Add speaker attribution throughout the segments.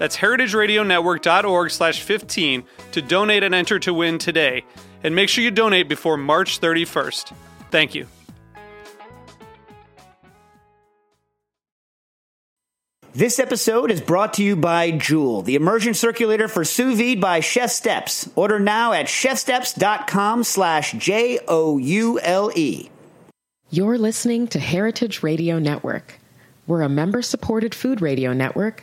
Speaker 1: That's heritageradionetwork.org slash 15 to donate and enter to win today. And make sure you donate before March 31st. Thank you.
Speaker 2: This episode is brought to you by Joule, the immersion circulator for sous vide by ChefSteps. Order now at chefsteps.com slash J-O-U-L-E.
Speaker 3: You're listening to Heritage Radio Network. We're a member-supported food radio network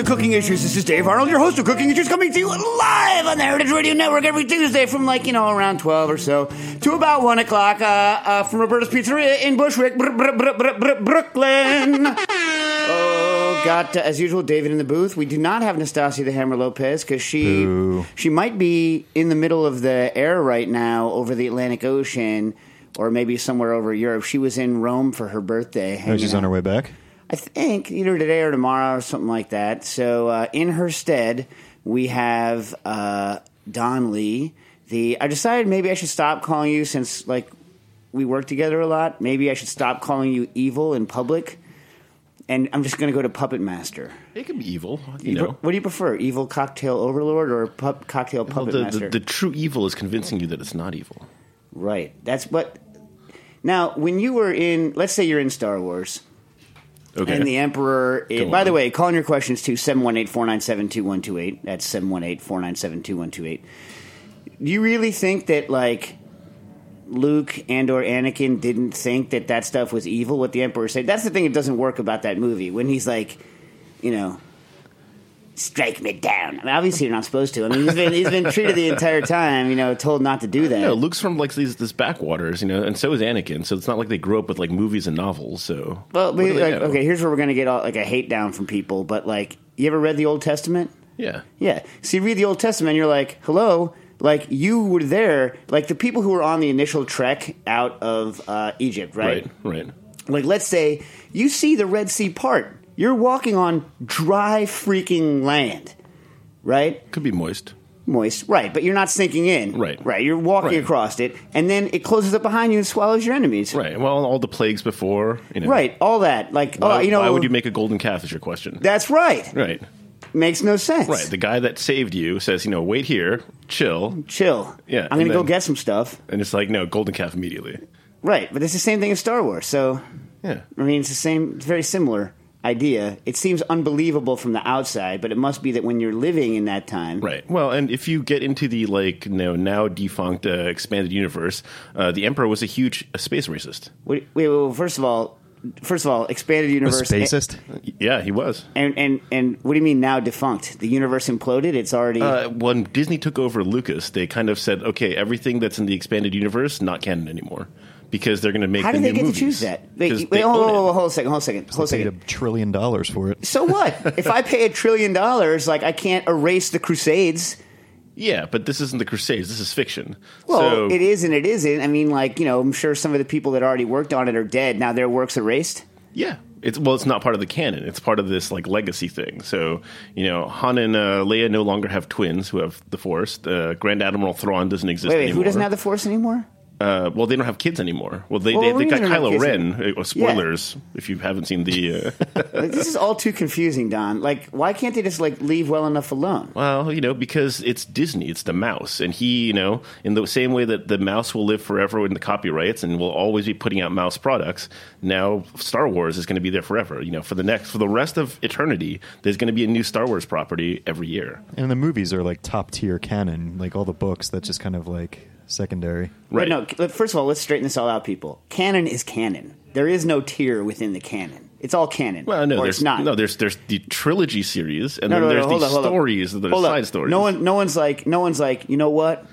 Speaker 2: to Cooking Issues. This is Dave Arnold, your host of Cooking Issues, coming to you live on the Heritage Radio Network every Tuesday from like, you know, around 12 or so to about 1 o'clock uh, uh, from Roberta's Pizzeria in Bushwick, Br- Br- Br- Br- Br- Brooklyn. Oh, got, uh, as usual, David in the booth. We do not have Nastassia the Hammer Lopez because she,
Speaker 4: Boo.
Speaker 2: she might be in the middle of the air right now over the Atlantic Ocean or maybe somewhere over Europe. She was in Rome for her birthday.
Speaker 4: Oh,
Speaker 2: hanging
Speaker 4: she's
Speaker 2: out.
Speaker 4: on her way back.
Speaker 2: I think either today or tomorrow or something like that. So uh, in her stead, we have uh, Don Lee. The I decided maybe I should stop calling you since like we work together a lot. Maybe I should stop calling you evil in public, and I'm just going to go to Puppet Master.
Speaker 5: It can be evil, you know.
Speaker 2: What do you prefer, evil cocktail overlord or pup, cocktail
Speaker 5: Well,
Speaker 2: puppet
Speaker 5: the,
Speaker 2: master?
Speaker 5: the, the true evil is convincing you that it's not evil.
Speaker 2: right. That's what. Now, when you were in, let's say you're in Star Wars.
Speaker 5: Okay.
Speaker 2: And the Emperor. By the way, calling your questions to 718 497 2128. That's 718 497 2128. Do you really think that, like, Luke and or Anakin didn't think that that stuff was evil, what the Emperor said? That's the thing that doesn't work about that movie. When he's like, you know, strike me down. I mean, obviously, you're not supposed to. I mean, he's been, he's been treated the entire time, you know, told not to do that.
Speaker 5: No, Luke's from like these this backwaters, you know, and so is Anakin. So it's not like they grew up with like movies and novels. So
Speaker 2: well,
Speaker 5: they
Speaker 2: like, okay, here's where we're going to get all, like a hate down from people, but, like, you ever read the Old Testament?
Speaker 5: yeah,
Speaker 2: Yeah. See, you read the Old Testament, you're like, hello, like you were there, like the people who were on the initial trek out of uh, Egypt, right?
Speaker 5: right, right.
Speaker 2: Like, let's say you see the Red Sea part. You're walking on dry freaking land, right?
Speaker 5: Could be moist.
Speaker 2: Moist, right? But you're not sinking in,
Speaker 5: Right.
Speaker 2: Right. You're walking
Speaker 5: Right.
Speaker 2: across it, and then it closes up behind you and swallows your enemies,
Speaker 5: Right. Well, all the plagues before, you know.
Speaker 2: Right. All that, like, oh,
Speaker 5: Why,
Speaker 2: oh, you know,
Speaker 5: why would you make a golden calf? Is your question?
Speaker 2: That's right.
Speaker 5: right.
Speaker 2: Makes no sense.
Speaker 5: Right. The guy that saved you says, you know, wait here, chill,
Speaker 2: Chill.
Speaker 5: Yeah,
Speaker 2: I'm gonna
Speaker 5: and
Speaker 2: go get some stuff.
Speaker 5: and it's like, no, golden calf immediately.
Speaker 2: Right, but it's the same thing as Star Wars. So
Speaker 5: Yeah.
Speaker 2: I mean, it's the same, it's very similar idea. It seems unbelievable from the outside, but it must be that when you're living in that time,
Speaker 5: Right. Well, and if you get into the like you know, now defunct uh, expanded universe, uh, the Emperor was a huge uh, space racist.
Speaker 2: Wait, wait, well, first of all, first of all, expanded
Speaker 4: A
Speaker 2: universe.
Speaker 4: spacist.
Speaker 5: Yeah, he was.
Speaker 2: And, and and what do you mean now defunct? The universe imploded. It's already.
Speaker 5: Uh, when Disney took over Lucas, they kind of said, okay, everything that's in the expanded universe not canon anymore because they're going to make.
Speaker 2: how
Speaker 5: the
Speaker 2: do they
Speaker 5: new
Speaker 2: get
Speaker 5: movies.
Speaker 2: to choose that?
Speaker 5: 'Cause
Speaker 2: Wait,
Speaker 5: they
Speaker 2: wait hold,
Speaker 5: own
Speaker 2: hold, hold, hold a second, hold a second, hold a
Speaker 4: Paid a trillion dollars for it.
Speaker 2: So what? if I pay a trillion dollars, like I can't erase the Crusades.
Speaker 5: Yeah, but this isn't the Crusades. This is fiction.
Speaker 2: Well,
Speaker 5: so,
Speaker 2: it is and it isn't. I mean, like you know, I'm sure some of the people that already worked on it are dead now. Their works erased.
Speaker 5: Yeah. It's well, it's not part of the canon. It's part of this like legacy thing. So you know, Han and uh, Leia no longer have twins who have the Force. Uh, Grand Admiral Thrawn doesn't exist
Speaker 2: Wait, wait,
Speaker 5: anymore.
Speaker 2: who doesn't have the Force anymore?
Speaker 5: Uh, well, they don't have kids anymore. Well, they
Speaker 2: Well,
Speaker 5: they, they
Speaker 2: do
Speaker 5: got
Speaker 2: mean
Speaker 5: Kylo Ren.
Speaker 2: kids
Speaker 5: Uh, spoilers if you haven't seen the. Uh,
Speaker 2: Like, this is all too confusing, Don. Like, why can't they just like leave well enough alone?
Speaker 5: Well, you know, because it's Disney, it's the mouse, and he, you know, in the same way that the mouse will live forever in the copyrights and will always be putting out mouse products. Now, Star Wars is going to be there forever. You know, for the next, for the rest of eternity, there's going to be a new Star Wars property every year.
Speaker 4: And the movies are like top tier canon. Like all the books, that's just kind of like secondary.
Speaker 2: Right. no, uh, first of all, let's straighten this all out, people. Canon is canon. There is no tier within the canon. It's all canon.
Speaker 5: Well, no,
Speaker 2: or
Speaker 5: there's
Speaker 2: it's not.
Speaker 5: no, there's there's the trilogy series, and
Speaker 2: No,
Speaker 5: then
Speaker 2: no, no,
Speaker 5: there's
Speaker 2: hold
Speaker 5: the
Speaker 2: on,
Speaker 5: stories that are
Speaker 2: Hold
Speaker 5: side
Speaker 2: up.
Speaker 5: stories.
Speaker 2: No one, no one's like, no one's like, you know what?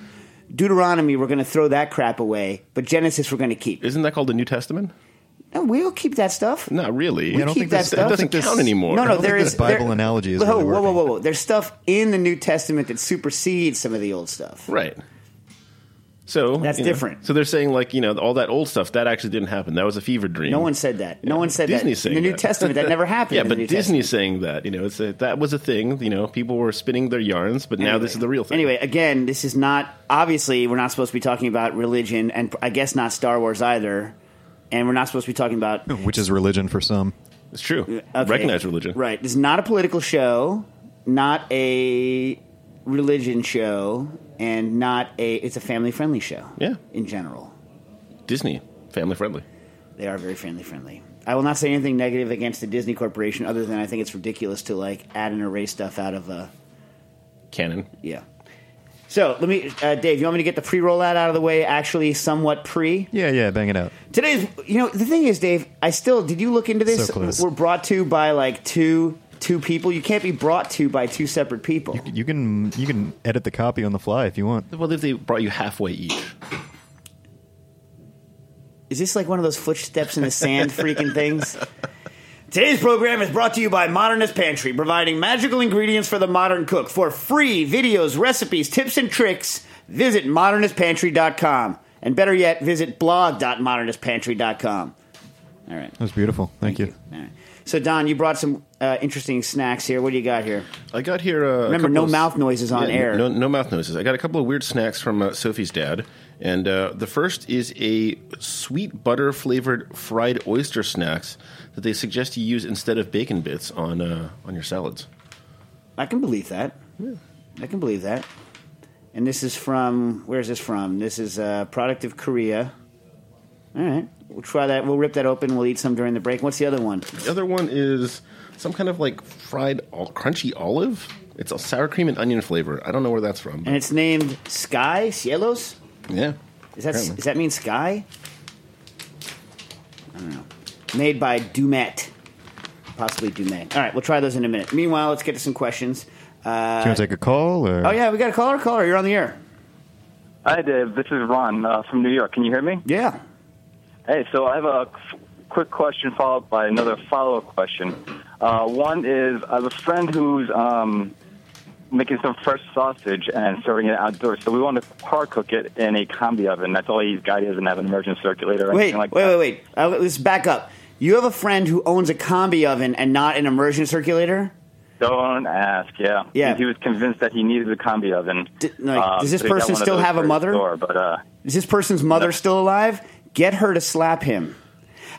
Speaker 2: Deuteronomy, we're going to throw that crap away, but Genesis, we're going to keep.
Speaker 5: Isn't that called the New Testament?
Speaker 2: No, we'll keep that stuff.
Speaker 5: Not really.
Speaker 2: We
Speaker 4: I don't
Speaker 2: keep
Speaker 4: think
Speaker 2: that stuff.
Speaker 5: It doesn't
Speaker 4: think this-
Speaker 5: count anymore.
Speaker 2: No,
Speaker 4: I
Speaker 2: no,
Speaker 4: don't
Speaker 2: there
Speaker 4: think
Speaker 2: is
Speaker 4: this Bible
Speaker 2: there-
Speaker 4: analogy is
Speaker 2: Whoa,
Speaker 4: really
Speaker 2: whoa, whoa, whoa, whoa! There's stuff in the New Testament that supersedes some of the old stuff.
Speaker 5: Right. So
Speaker 2: That's
Speaker 5: you know,
Speaker 2: different.
Speaker 5: So they're saying like you know all that old stuff that actually didn't happen. That was a fever dream.
Speaker 2: No one said that. No one said
Speaker 5: Disney's
Speaker 2: that. In
Speaker 5: saying
Speaker 2: the New
Speaker 5: that.
Speaker 2: Testament, that never happened.
Speaker 5: Yeah, but
Speaker 2: the
Speaker 5: Disney's
Speaker 2: Testament.
Speaker 5: saying that you know it's a, that was a thing. You know, people were spinning their yarns, but now this is the real thing.
Speaker 2: Anyway, again, this is not obviously we're not supposed to be talking about religion, and I guess not Star Wars either. And we're not supposed to be talking about
Speaker 4: Which is religion for some.
Speaker 5: it's true.
Speaker 2: okay,
Speaker 5: Recognize religion.
Speaker 2: Right. This is not a political show, not a religion show, and not a. It's a family friendly show.
Speaker 5: Yeah.
Speaker 2: In general,
Speaker 5: Disney, family friendly.
Speaker 2: they are very family friendly. I will not say anything negative against the Disney Corporation, other than I think it's ridiculous to like add and erase stuff out of a.
Speaker 5: Canon.
Speaker 2: Yeah. So let me, uh, Dave. You want me to get the pre-roll out out of the way? Actually, somewhat pre.
Speaker 4: Yeah, yeah, bang it out.
Speaker 2: Today's, you know, the thing is, Dave. I still did. You look into this?
Speaker 4: So close.
Speaker 2: We're brought to by like two two people. You can't be brought to by two separate people.
Speaker 4: You can you can edit the copy on the fly if you want.
Speaker 5: Well, if they brought you halfway each,
Speaker 2: Is this like one of those footsteps in the sand freaking things? Today's program is brought to you by Modernist Pantry, providing magical ingredients for the modern cook. For free videos, recipes, tips, and tricks, visit modernistpantry.com. And better yet, visit blog.modernistpantry.com. All right.
Speaker 4: That was beautiful. Thank, you.
Speaker 2: All right. So, Don, you brought some uh, interesting snacks here. What do you got here?
Speaker 5: I got here. Uh,
Speaker 2: Remember, no
Speaker 5: of-
Speaker 2: mouth noises on
Speaker 5: Yeah,
Speaker 2: air.
Speaker 5: No, no mouth noises. I got a couple of weird snacks from uh, Sophie's dad, and uh, the first is a sweet butter flavored fried oyster snacks that they suggest you use instead of bacon bits on uh, on your salads.
Speaker 2: I can believe that. I can believe that. And this is from where's this from? This is a product of Korea. All right, we'll try that. We'll rip that open. We'll eat some during the break. What's the other one?
Speaker 5: The other one is some kind of like fried ol- crunchy olive. It's a sour cream and onion flavor. I don't know where that's from.
Speaker 2: And it's named Sky Cielos.
Speaker 5: yeah,
Speaker 2: Is that
Speaker 5: apparently.
Speaker 2: does that mean sky? I don't know. Made by Dumet, possibly Dumet. All right, we'll try those in a minute. Meanwhile, let's get to some questions.
Speaker 4: Do you want to take a call or?
Speaker 2: Oh yeah, we got a caller. Caller, you're on the air.
Speaker 6: Hi, Dave. This is Ron uh, from New York. Can you hear me?
Speaker 2: Yeah.
Speaker 6: Hey, so I have a quick question followed by another follow-up question. Uh, one is I have a friend who's um, making some fresh sausage and serving it outdoors. So we want to par cook it in a combi oven. That's all he's got. He doesn't have an immersion circulator or
Speaker 2: Wait,
Speaker 6: anything like
Speaker 2: wait,
Speaker 6: that.
Speaker 2: wait, wait. Uh, let's back up. You have a friend who owns a combi oven and not an immersion circulator.
Speaker 6: Don't ask. Yeah.
Speaker 2: Yeah.
Speaker 6: He, he was convinced that he needed a combi oven.
Speaker 2: D- like,
Speaker 6: Uh,
Speaker 2: does this
Speaker 6: so
Speaker 2: person still have a mother?
Speaker 6: Store, but uh,
Speaker 2: Is this person's mother still alive? Get her to slap him.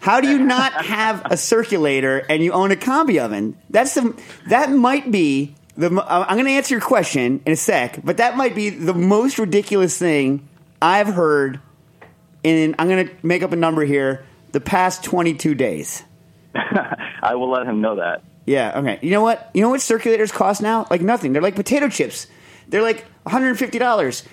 Speaker 2: How do you not have a circulator and you own a combi oven? That's the that might be the. I'm going to answer your question in a sec, but that might be the most ridiculous thing I've heard. In I'm going to make up a number here. The past 22 days.
Speaker 6: I will let him know that.
Speaker 2: Yeah. Okay. You know what? You know what circulators cost now? Like nothing. They're like potato chips. They're like 150 dollars,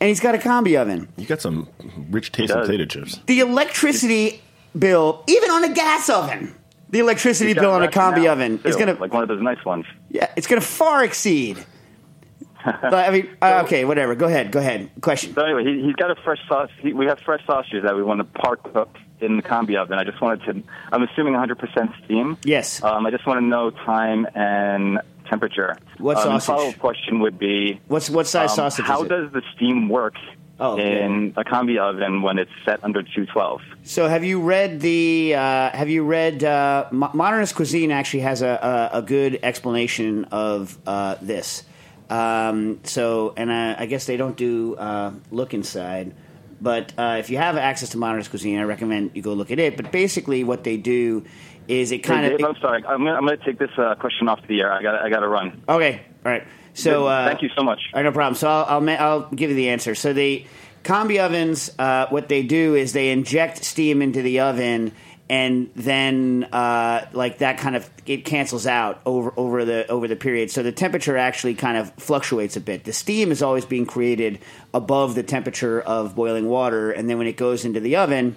Speaker 2: and he's got a combi oven.
Speaker 5: you got some rich tasting
Speaker 6: does.
Speaker 5: potato chips.
Speaker 2: The electricity bill, even on a gas oven, the electricity
Speaker 6: He's got
Speaker 2: bill on a
Speaker 6: racks now,
Speaker 2: combi oven is going to
Speaker 6: like one of those nice ones.
Speaker 2: yeah, it's going to far exceed. But, I mean, uh, okay, whatever. Go ahead. Go ahead. Question.
Speaker 6: So anyway, he, he's got a fresh sauce. He, we have fresh sausages that we want to par cook in the combi oven. I just wanted to. I'm assuming 100% steam.
Speaker 2: Yes.
Speaker 6: Um, I just want to know time and temperature.
Speaker 2: What
Speaker 6: um,
Speaker 2: sausage?
Speaker 6: The follow-up question would be:
Speaker 2: What's what size
Speaker 6: um,
Speaker 2: sausage
Speaker 6: How does the steam work
Speaker 2: Oh,
Speaker 6: in a combi oven when it's set under 212?
Speaker 2: So, have you read the? Uh, have you read uh, Mo- Modernist Cuisine? Actually, has a, a, a good explanation of uh, this. Um, so, and I, I guess they don't do uh, look inside, But uh, if you have access to Modernist Cuisine, I recommend you go look at it. But basically, what they do is it kind
Speaker 6: Hey,
Speaker 2: of
Speaker 6: Dave, I'm sorry. I'm gonna, I'm gonna take this uh, question off the air. I got I got to run.
Speaker 2: okay. All right. So uh,
Speaker 6: thank you so much.
Speaker 2: All right, no problem. So I'll, I'll, I'll give you the answer. So the combi ovens, uh, what they do is they inject steam into the oven, and then uh, like that kind of it cancels out over over the over the period. So the temperature actually kind of fluctuates a bit. The steam is always being created above the temperature of boiling water, and then when it goes into the oven,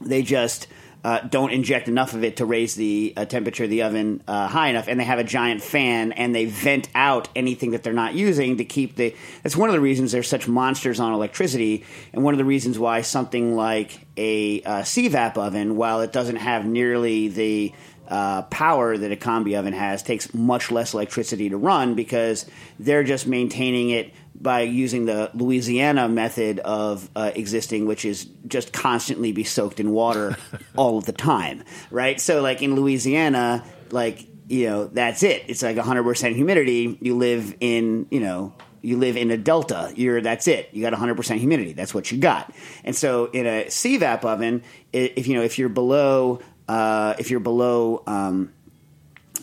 Speaker 2: they just uh, don't inject enough of it to raise the uh, temperature of the oven uh, high enough, and they have a giant fan and they vent out anything that they're not using to keep the. That's one of the reasons they're such monsters on electricity, and one of the reasons why something like a uh, CVAP oven, while it doesn't have nearly the uh, power that a combi oven has takes much less electricity to run because they're just maintaining it by using the Louisiana method of uh, existing, which is just constantly be soaked in water all of the time, right? So, like in Louisiana, like you know, that's it. It's like 100% humidity. You live in, you know, you live in a delta. You're that's it. You got 100% humidity. That's what you got. And so, in a CVAP oven, if you know, if you're below, uh, if you're below. Um,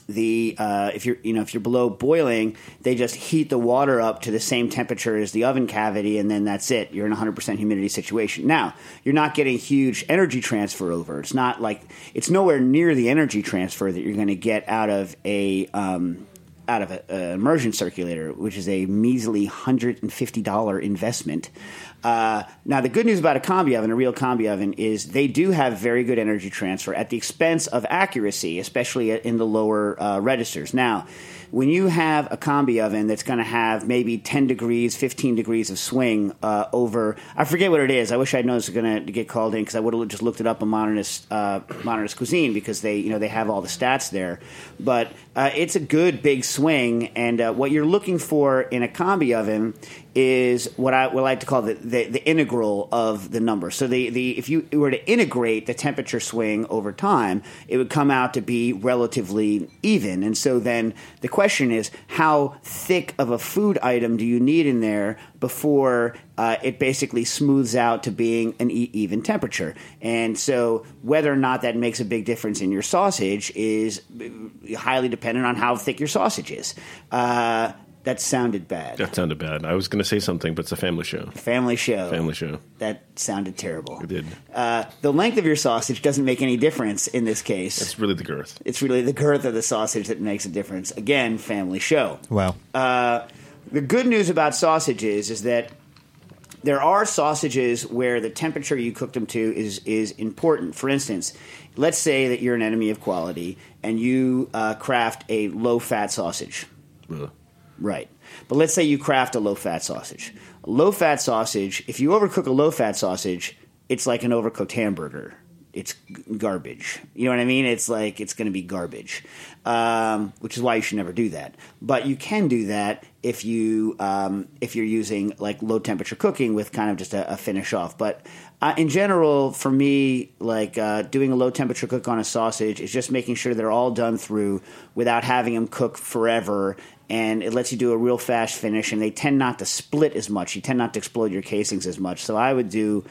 Speaker 2: the uh, if you're you know if you're below boiling, they just heat the water up to the same temperature as the oven cavity, and then that's it. You're in a 100% humidity situation. Now you're not getting huge energy transfer over. It's not like it's nowhere near the energy transfer that you're going to get out of a um, out of an immersion circulator, which is a measly hundred and fifty dollar investment. Uh, now, the good news about a combi oven, a real combi oven, is they do have very good energy transfer at the expense of accuracy, especially in the lower uh, registers. Now, when you have a combi oven that's going to have maybe 10 degrees, 15 degrees of swing uh, over, I forget what it is. I wish I'd known this was going to get called in because I would have just looked it up on Modernist, uh, Modernist Cuisine because they, you know, they have all the stats there. But uh, it's a good big swing, and uh, what you're looking for in a combi oven is what I would like to call the, the, the integral of the number. So the, the if you were to integrate the temperature swing over time, it would come out to be relatively even. And so then the question is, how thick of a food item do you need in there before uh, it basically smooths out to being an even temperature? And so whether or not that makes a big difference in your sausage is highly dependent on how thick your sausage is. Uh, that sounded bad.
Speaker 5: That sounded bad. I was going to say something, but it's a family show.
Speaker 2: Family show.
Speaker 5: Family show.
Speaker 2: That sounded terrible.
Speaker 5: It did.
Speaker 2: Uh, the length of your sausage doesn't make any difference in this case.
Speaker 5: It's really the girth.
Speaker 2: it's really the girth of the sausage that makes a difference. Again, family show.
Speaker 4: Wow.
Speaker 2: Uh, the good news about sausages is that there are sausages where the temperature you cook them to is is important. For instance, let's say that you're an enemy of quality and you uh, craft a low fat sausage.
Speaker 5: Ugh.
Speaker 2: Right. But let's say you craft a low fat sausage. A low fat sausage, if you overcook a low fat sausage, it's like an overcooked hamburger. It's garbage. You know what I mean? It's like it's going to be garbage, um, which is why you should never do that. But you can do that if you um, if you're using like low temperature cooking with kind of just a, a finish off. But uh, in general, for me, like uh, doing a low temperature cook on a sausage is just making sure they're all done through without having them cook forever and it lets you do a real fast finish. And they tend not to split as much. You tend not to explode your casings as much. So I would do.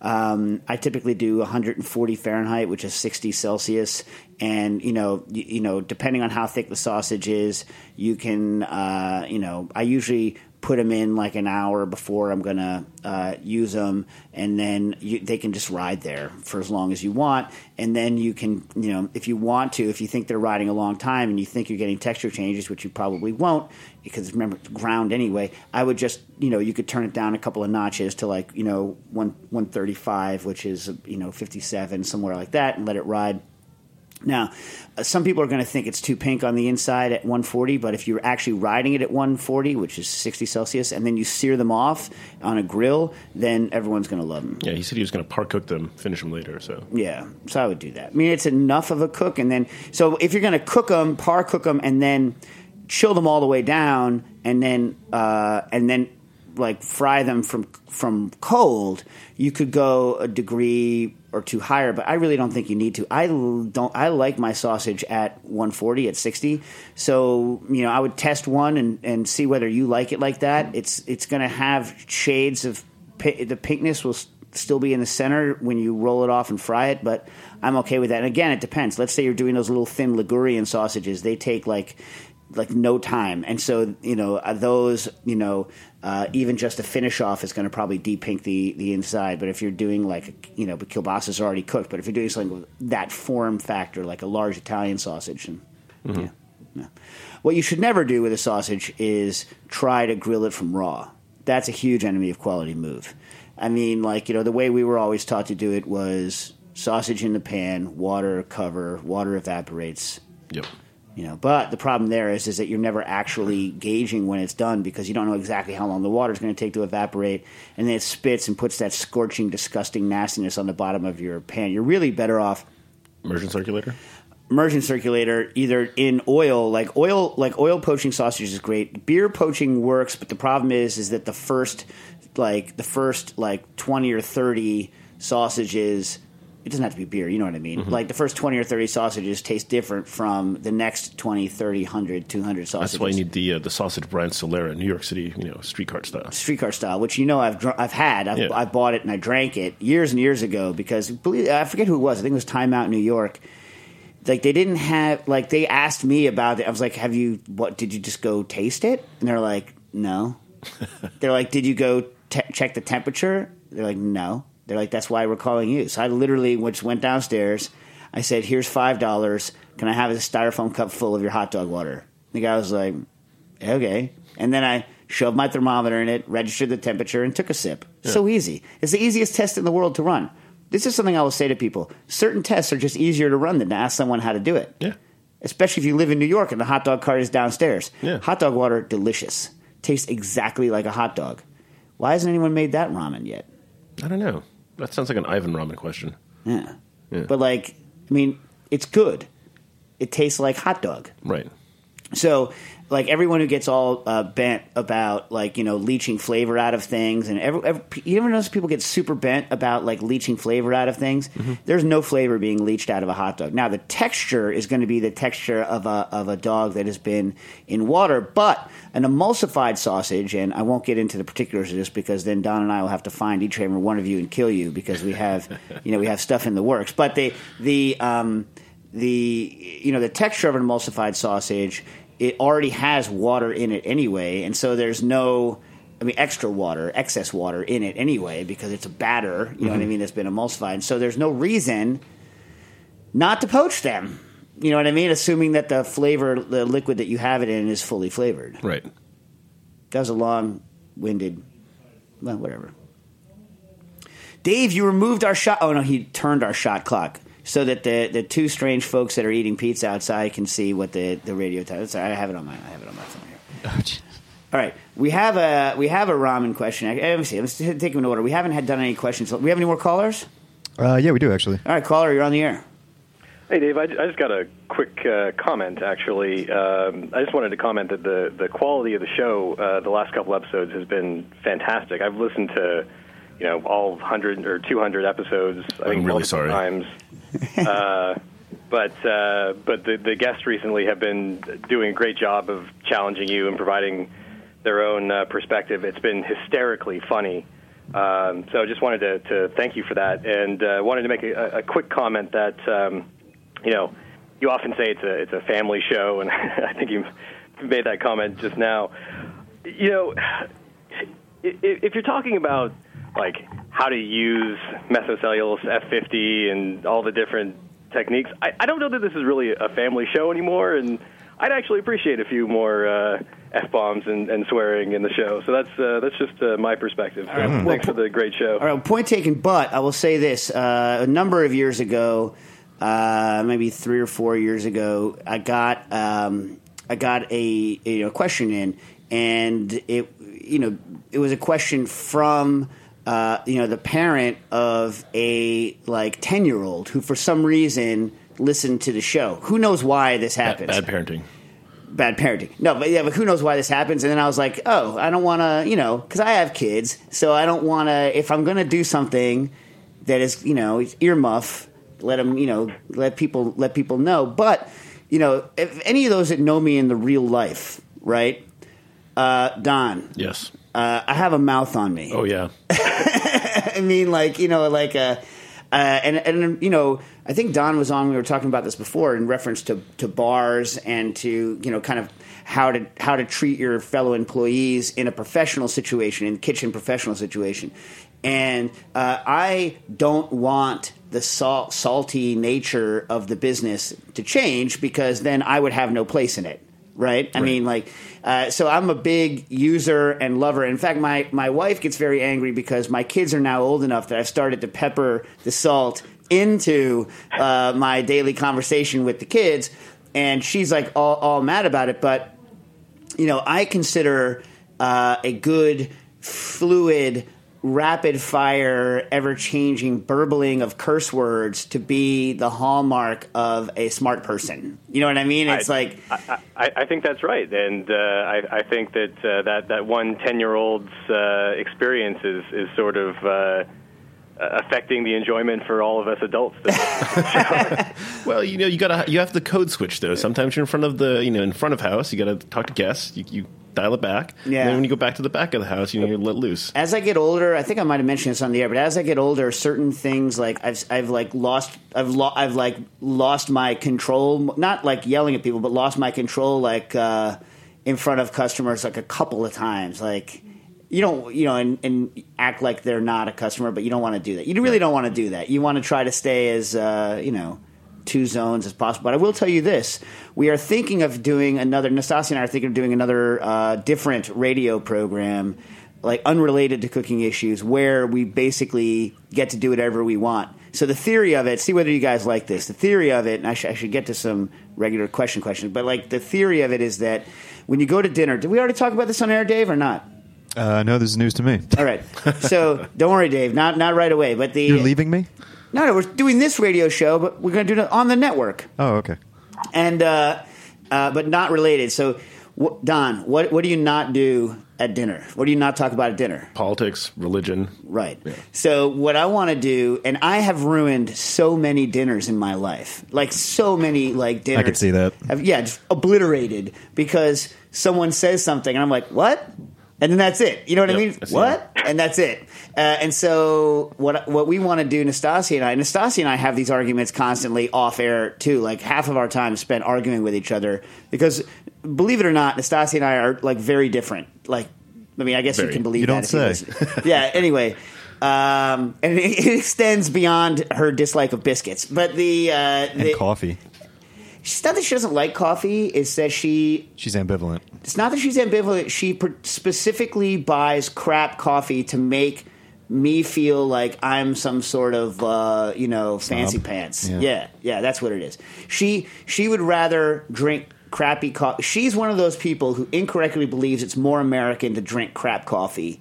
Speaker 2: Um, I typically do 140 Fahrenheit, which is 60 Celsius, and you know, you, you know, depending on how thick the sausage is, you can, uh, you know, I usually put them in like an hour before I'm gonna uh, use them, and then you, they can just ride there for as long as you want, and then you can, you know, if you want to, if you think they're riding a long time and you think you're getting texture changes, which you probably won't, because remember it's ground anyway. I would just, you know, you could turn it down a couple of notches to like, you know, one one thirty five, which is you know fifty seven somewhere like that, and let it ride. Now, uh, some people are going to think it's too pink on the inside at 140, but if you're actually riding it at 140, which is 60 Celsius, and then you sear them off on a grill, then everyone's going to love them.
Speaker 5: Yeah, he said he was going to par cook them, finish them later. So
Speaker 2: Yeah, so I would do that. I mean, it's enough of a cook, and then so if you're going to cook them, par cook them, and then chill them all the way down, and then uh, and then like fry them from from cold, you could go a degree or two higher. But I really don't think you need to. I don't. I like my sausage at 140 at 60. So you know, I would test one and and see whether you like it like that. It's it's going to have shades of the pinkness will still be in the center when you roll it off and fry it, but I'm okay with that. And again, it depends. Let's say you're doing those little thin Ligurian sausages; they take like like no time, and so you know uh, those you know uh, even just a finish off is going to probably deep pink the the inside. But if you're doing like you know, but kielbasa is already cooked. But if you're doing something with that form factor, like a large Italian sausage, and yeah, yeah. What you should never do with a sausage is try to grill it from raw. That's a huge enemy of quality move. I mean, like, you know, the way we were always taught to do it was sausage in the pan, water cover, water evaporates,
Speaker 5: Yep.
Speaker 2: You know. But the problem there is is that you're never actually gauging when it's done because you don't know exactly how long the water is going to take to evaporate, and then it spits and puts that scorching, disgusting nastiness on the bottom of your pan. You're really better off
Speaker 5: Immersion circulator.
Speaker 2: immersion circulator either in oil like oil like oil poaching sausage is great beer poaching works but the problem is is that the first like the first like 20 or 30 sausages it doesn't have to be beer you know what i mean like the first 20 or 30 sausages taste different from the next 20 30 100 200 sausages
Speaker 5: That's why you need the uh, the sausage brand Solera, New York City, you know, streetcar style.
Speaker 2: streetcar style, which you know I've dr- I've had. I've,
Speaker 5: Yeah.
Speaker 2: I bought it and I drank it years and years ago because believe, I forget who it was. I think it was Time Out New York. Like they didn't have like they asked me about it. I was like, "Have you? What did you just go taste it?" And they're like, "No." they're like, "Did you go te- check the temperature?" They're like, "No." They're like, "That's why we're calling you." So I literally which went downstairs. I said, "Here's five dollars. Can I have a styrofoam cup full of your hot dog water?" The guy was like, okay. And then I shoved my thermometer in it, registered the temperature, and took a sip. So easy. It's the easiest test in the world to run. This is something I will say to people. Certain tests are just easier to run than to ask someone how to do it.
Speaker 5: Yeah.
Speaker 2: Especially if you live in New York and the hot dog cart is downstairs.
Speaker 5: Yeah.
Speaker 2: Hot dog water, delicious. Tastes exactly like a hot dog. Why hasn't anyone made that ramen yet?
Speaker 5: I don't know. That sounds like an Ivan ramen question.
Speaker 2: Yeah.
Speaker 5: Yeah.
Speaker 2: But like, I mean, it's good. It tastes like hot dog.
Speaker 5: Right.
Speaker 2: So, like everyone who gets all uh, bent about like you know leaching flavor out of things, and every, every, you ever notice people get super bent about like leaching flavor out of things? There's no flavor being leached out of a hot dog. Now, the texture is going to be the texture of a of a dog that has been in water, but an emulsified sausage, and I won't get into the particulars of this because then Don and I will have to find each and every one of you and kill you because we have you know we have stuff in the works. But the the um, the you know the texture of an emulsified sausage it already has water in it anyway and so there's no i mean extra water excess water in it anyway because it's a batter you know what i mm-hmm. mean that's been emulsified so there's no reason not to poach them you know what i mean assuming that the flavor the liquid that you have it in is fully flavored
Speaker 5: Right.
Speaker 2: that was a long-winded well whatever Dave, you removed our shot. Oh no, he turned our shot clock so that the, the two strange folks that are eating pizza outside can see what the, the radio time. Sorry, I have it on my I have it on my phone here. All right, we have a we have a ramen question. Let me see. Let's take them in order. We haven't had done any questions. We have any more callers?
Speaker 4: Uh, yeah, we do actually.
Speaker 2: All right, caller, you're on the air.
Speaker 7: Hey, Dave, I, I just got a quick uh, comment, actually. Um, I just wanted to comment that the, the quality of the show uh, the last couple episodes has been fantastic. I've listened to, you know, all 100 or 200 episodes, I think,
Speaker 5: I'm really sorry.
Speaker 7: times. uh, but uh, but the, the guests recently have been doing a great job of challenging you and providing their own uh, perspective. It's been hysterically funny. Um, so I just wanted to, to thank you for that, and uh, wanted to make a, a quick comment that um, you know you often say it's a it's a family show, and I think you made that comment just now. You know, if you're talking about like how to use methylcellulose F50 and all the different techniques, I, I don't know that this is really a family show anymore, and I'd actually appreciate a few more uh, f bombs and, and swearing in the show. So that's uh, that's just uh, my perspective.
Speaker 2: Right.
Speaker 7: thanks for the great show.
Speaker 2: All right, point taken. But I will say this: uh, a number of years ago, uh, maybe three or four years ago, I got um, I got a, a you know, question in, and it you know it was a question from. Uh, you know the parent of a like ten year old who for some reason listened to the show. Who knows why this
Speaker 5: Bad,
Speaker 2: happens?
Speaker 5: bad parenting.
Speaker 2: bad parenting. No, but yeah, but who knows why this happens? And then I was like, oh, I don't want to, you know, because I have kids, so I don't want to. If I'm going to do something that is, you know, earmuff, let them, you know, let people let people know. But you know, if any of those that know me in the real life, right? Uh, Don,
Speaker 5: Yes.
Speaker 2: uh, I have a mouth on me.
Speaker 5: Oh yeah.
Speaker 2: I mean, like you know, like uh, uh, and and you know, I think Don was on. We were talking about this before in reference to to bars and to you know, kind of how to how to treat your fellow employees in a professional situation, in kitchen professional situation. And uh, I don't want the salt, salty nature of the business to change because then I would have no place in it right? I mean, like, uh, so I'm a big user and lover. In fact, my my wife gets very angry because my kids are now old enough that I've started to pepper the salt into uh, my daily conversation with the kids, and she's like all, all mad about it. But you know, I consider uh, a good fluid rapid fire, ever changing burbling of curse words to be the hallmark of a smart person. You know what I mean? It's
Speaker 7: I,
Speaker 2: like
Speaker 7: I, I, I think that's right, and uh, I, I think that uh, that that one ten year old's uh, experience is is sort of. Affecting the enjoyment for all of us adults.
Speaker 5: well, you know, you gotta you have the code switch though. Sometimes you're in front of the you know in front of house. You gotta talk to guests. You, you dial it back.
Speaker 2: Yeah.
Speaker 5: And then when you go back to the back of the house, you know, you're let loose.
Speaker 2: as I get older, I think I might have mentioned this on the air, but as I get older, certain things like I've I've like lost I've lo- I've like lost my control, not like yelling at people, but lost my control like uh, in front of customers like a couple of times, like. You don't, you know, and, and act like they're not a customer, but you don't want to do that. You really don't want to do that. You want to try to stay as, uh, you know, two zones as possible. But I will tell you this: we are thinking of doing another. Nastassia and I are thinking of doing another uh, different radio program, like unrelated to cooking issues, where we basically get to do whatever we want. So the theory of it, see whether you guys like this. The theory of it, and I, sh- I should get to some regular question questions, but like the theory of it is that when you go to dinner, did we already talk about this on air, Dave, or not?
Speaker 4: Uh, no, this is news to me.
Speaker 2: All right. So don't worry, Dave. Not not right away. But the
Speaker 4: You're leaving me?
Speaker 2: no, no, we're doing this radio show, but we're going to do it on the network
Speaker 4: Oh, okay.
Speaker 2: and uh, uh, but not related. So, wh- Don, what what do you not do at dinner? What do you not talk about at dinner?
Speaker 5: Politics, religion.
Speaker 2: Right. So, what I want to do, and I have ruined so many dinners in my life, like so many like dinners.
Speaker 4: I could see that.
Speaker 2: Have- yeah, just obliterated because someone says something, and I'm like, what? And then that's it. You know what I mean?
Speaker 5: I
Speaker 2: What? And that's it. Uh, and so what what we want to do, Nastassia and I, Nastassia and I have these arguments constantly off air too. Like half of our time spent arguing with each other because, believe it or not, Nastassia and I are like very different. Like, I mean, I guess you can believe
Speaker 4: You
Speaker 2: that
Speaker 4: don't say.
Speaker 2: yeah. Anyway. Um, and it, it extends beyond her dislike of biscuits, but the, uh,
Speaker 4: And
Speaker 2: the
Speaker 4: coffee.
Speaker 2: It's not that she doesn't like coffee; it's that she
Speaker 4: She's ambivalent.
Speaker 2: it's not that she's ambivalent. She per- specifically buys crap coffee to make me feel like I'm some sort of uh, you know fancy pants.
Speaker 4: Yeah.
Speaker 2: yeah, yeah, that's what it is. She she would rather drink crappy coffee. She's one of those people who incorrectly believes it's more American to drink crap coffee.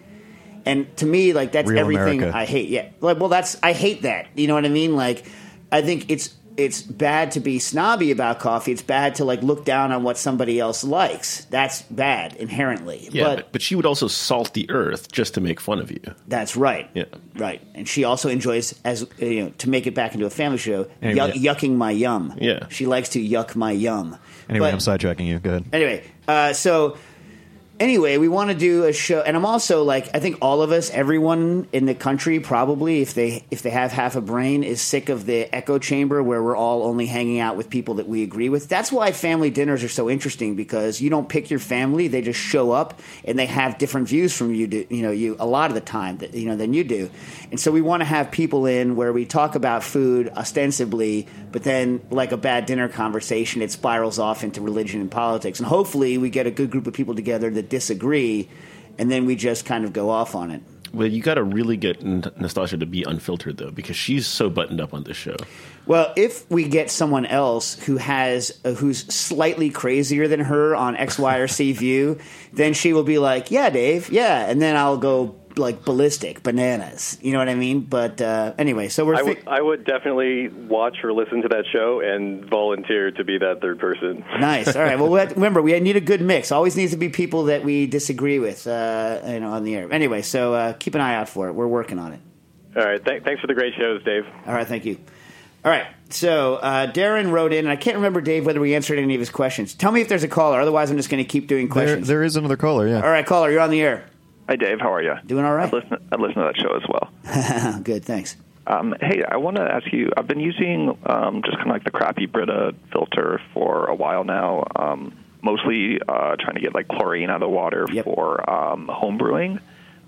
Speaker 2: And to me, like that's
Speaker 4: Real
Speaker 2: everything
Speaker 4: America.
Speaker 2: I hate. Yeah, like well, that's I hate that. You know what I mean? Like, I think it's it's bad to be snobby about coffee. It's bad to like look down on what somebody else likes. That's bad inherently.
Speaker 5: Yeah,
Speaker 2: but,
Speaker 5: but, but she would also salt the earth just to make fun of you.
Speaker 2: that's right.
Speaker 5: Yeah.
Speaker 2: right. And she also enjoys as you know to make it back into a family show.
Speaker 4: Anyway.
Speaker 2: yuck- yucking my yum.
Speaker 5: Yeah.
Speaker 2: she likes to yuck my yum.
Speaker 4: Anyway,
Speaker 2: But-
Speaker 4: I'm sidetracking you. Go ahead.
Speaker 2: Anyway, uh, so anyway, we want to do a show, and I'm also like, I think all of us, everyone in the country, probably if they if they have half a brain, is sick of the echo chamber where we're all only hanging out with people that we agree with. That's why family dinners are so interesting because you don't pick your family; they just show up and they have different views from you. Do, you know, you a lot of the time that you know than you do, and so we want to have people in where we talk about food ostensibly, but then like a bad dinner conversation, it spirals off into religion and politics, and hopefully we get a good group of people together that disagree, and then we just kind of go off on it.
Speaker 5: Well, you got to really get Nastassia to be unfiltered though, because she's so buttoned up on this show.
Speaker 2: Well, if we get someone else who has uh, who's slightly crazier than her on X, Y, or C view, then she will be like, "Yeah, Dave, yeah," and then I'll go like ballistic, bananas. You know what I mean? But uh, anyway, so we're
Speaker 7: I
Speaker 2: thi-
Speaker 7: would, I would definitely watch or listen to that show and volunteer to be that third person.
Speaker 2: nice. All right. Well, we have- remember we need a good mix. Always needs to be people that we disagree with, uh, you know, on the air. Anyway, so uh, keep an eye out for it. We're working on it.
Speaker 7: All right, th- thanks for the great shows, Dave.
Speaker 2: All right, thank you. All right, so uh, Darren wrote in, and I can't remember, Dave, whether we answered any of his questions. Tell me if there's a caller, otherwise, I'm just going to keep doing
Speaker 4: There,
Speaker 2: questions.
Speaker 4: there is another caller. Yeah.
Speaker 2: All right, caller, you're on the air.
Speaker 8: Hi, Dave. How are you?
Speaker 2: Doing all right.
Speaker 8: I listen, I listen to that show as well.
Speaker 2: Good, thanks.
Speaker 8: Um, hey, I want to ask you. I've been using um, just kind of like the crappy Brita filter for a while now. Um, mostly uh, trying to get like chlorine out of the water
Speaker 2: Yep.
Speaker 8: for um, home brewing,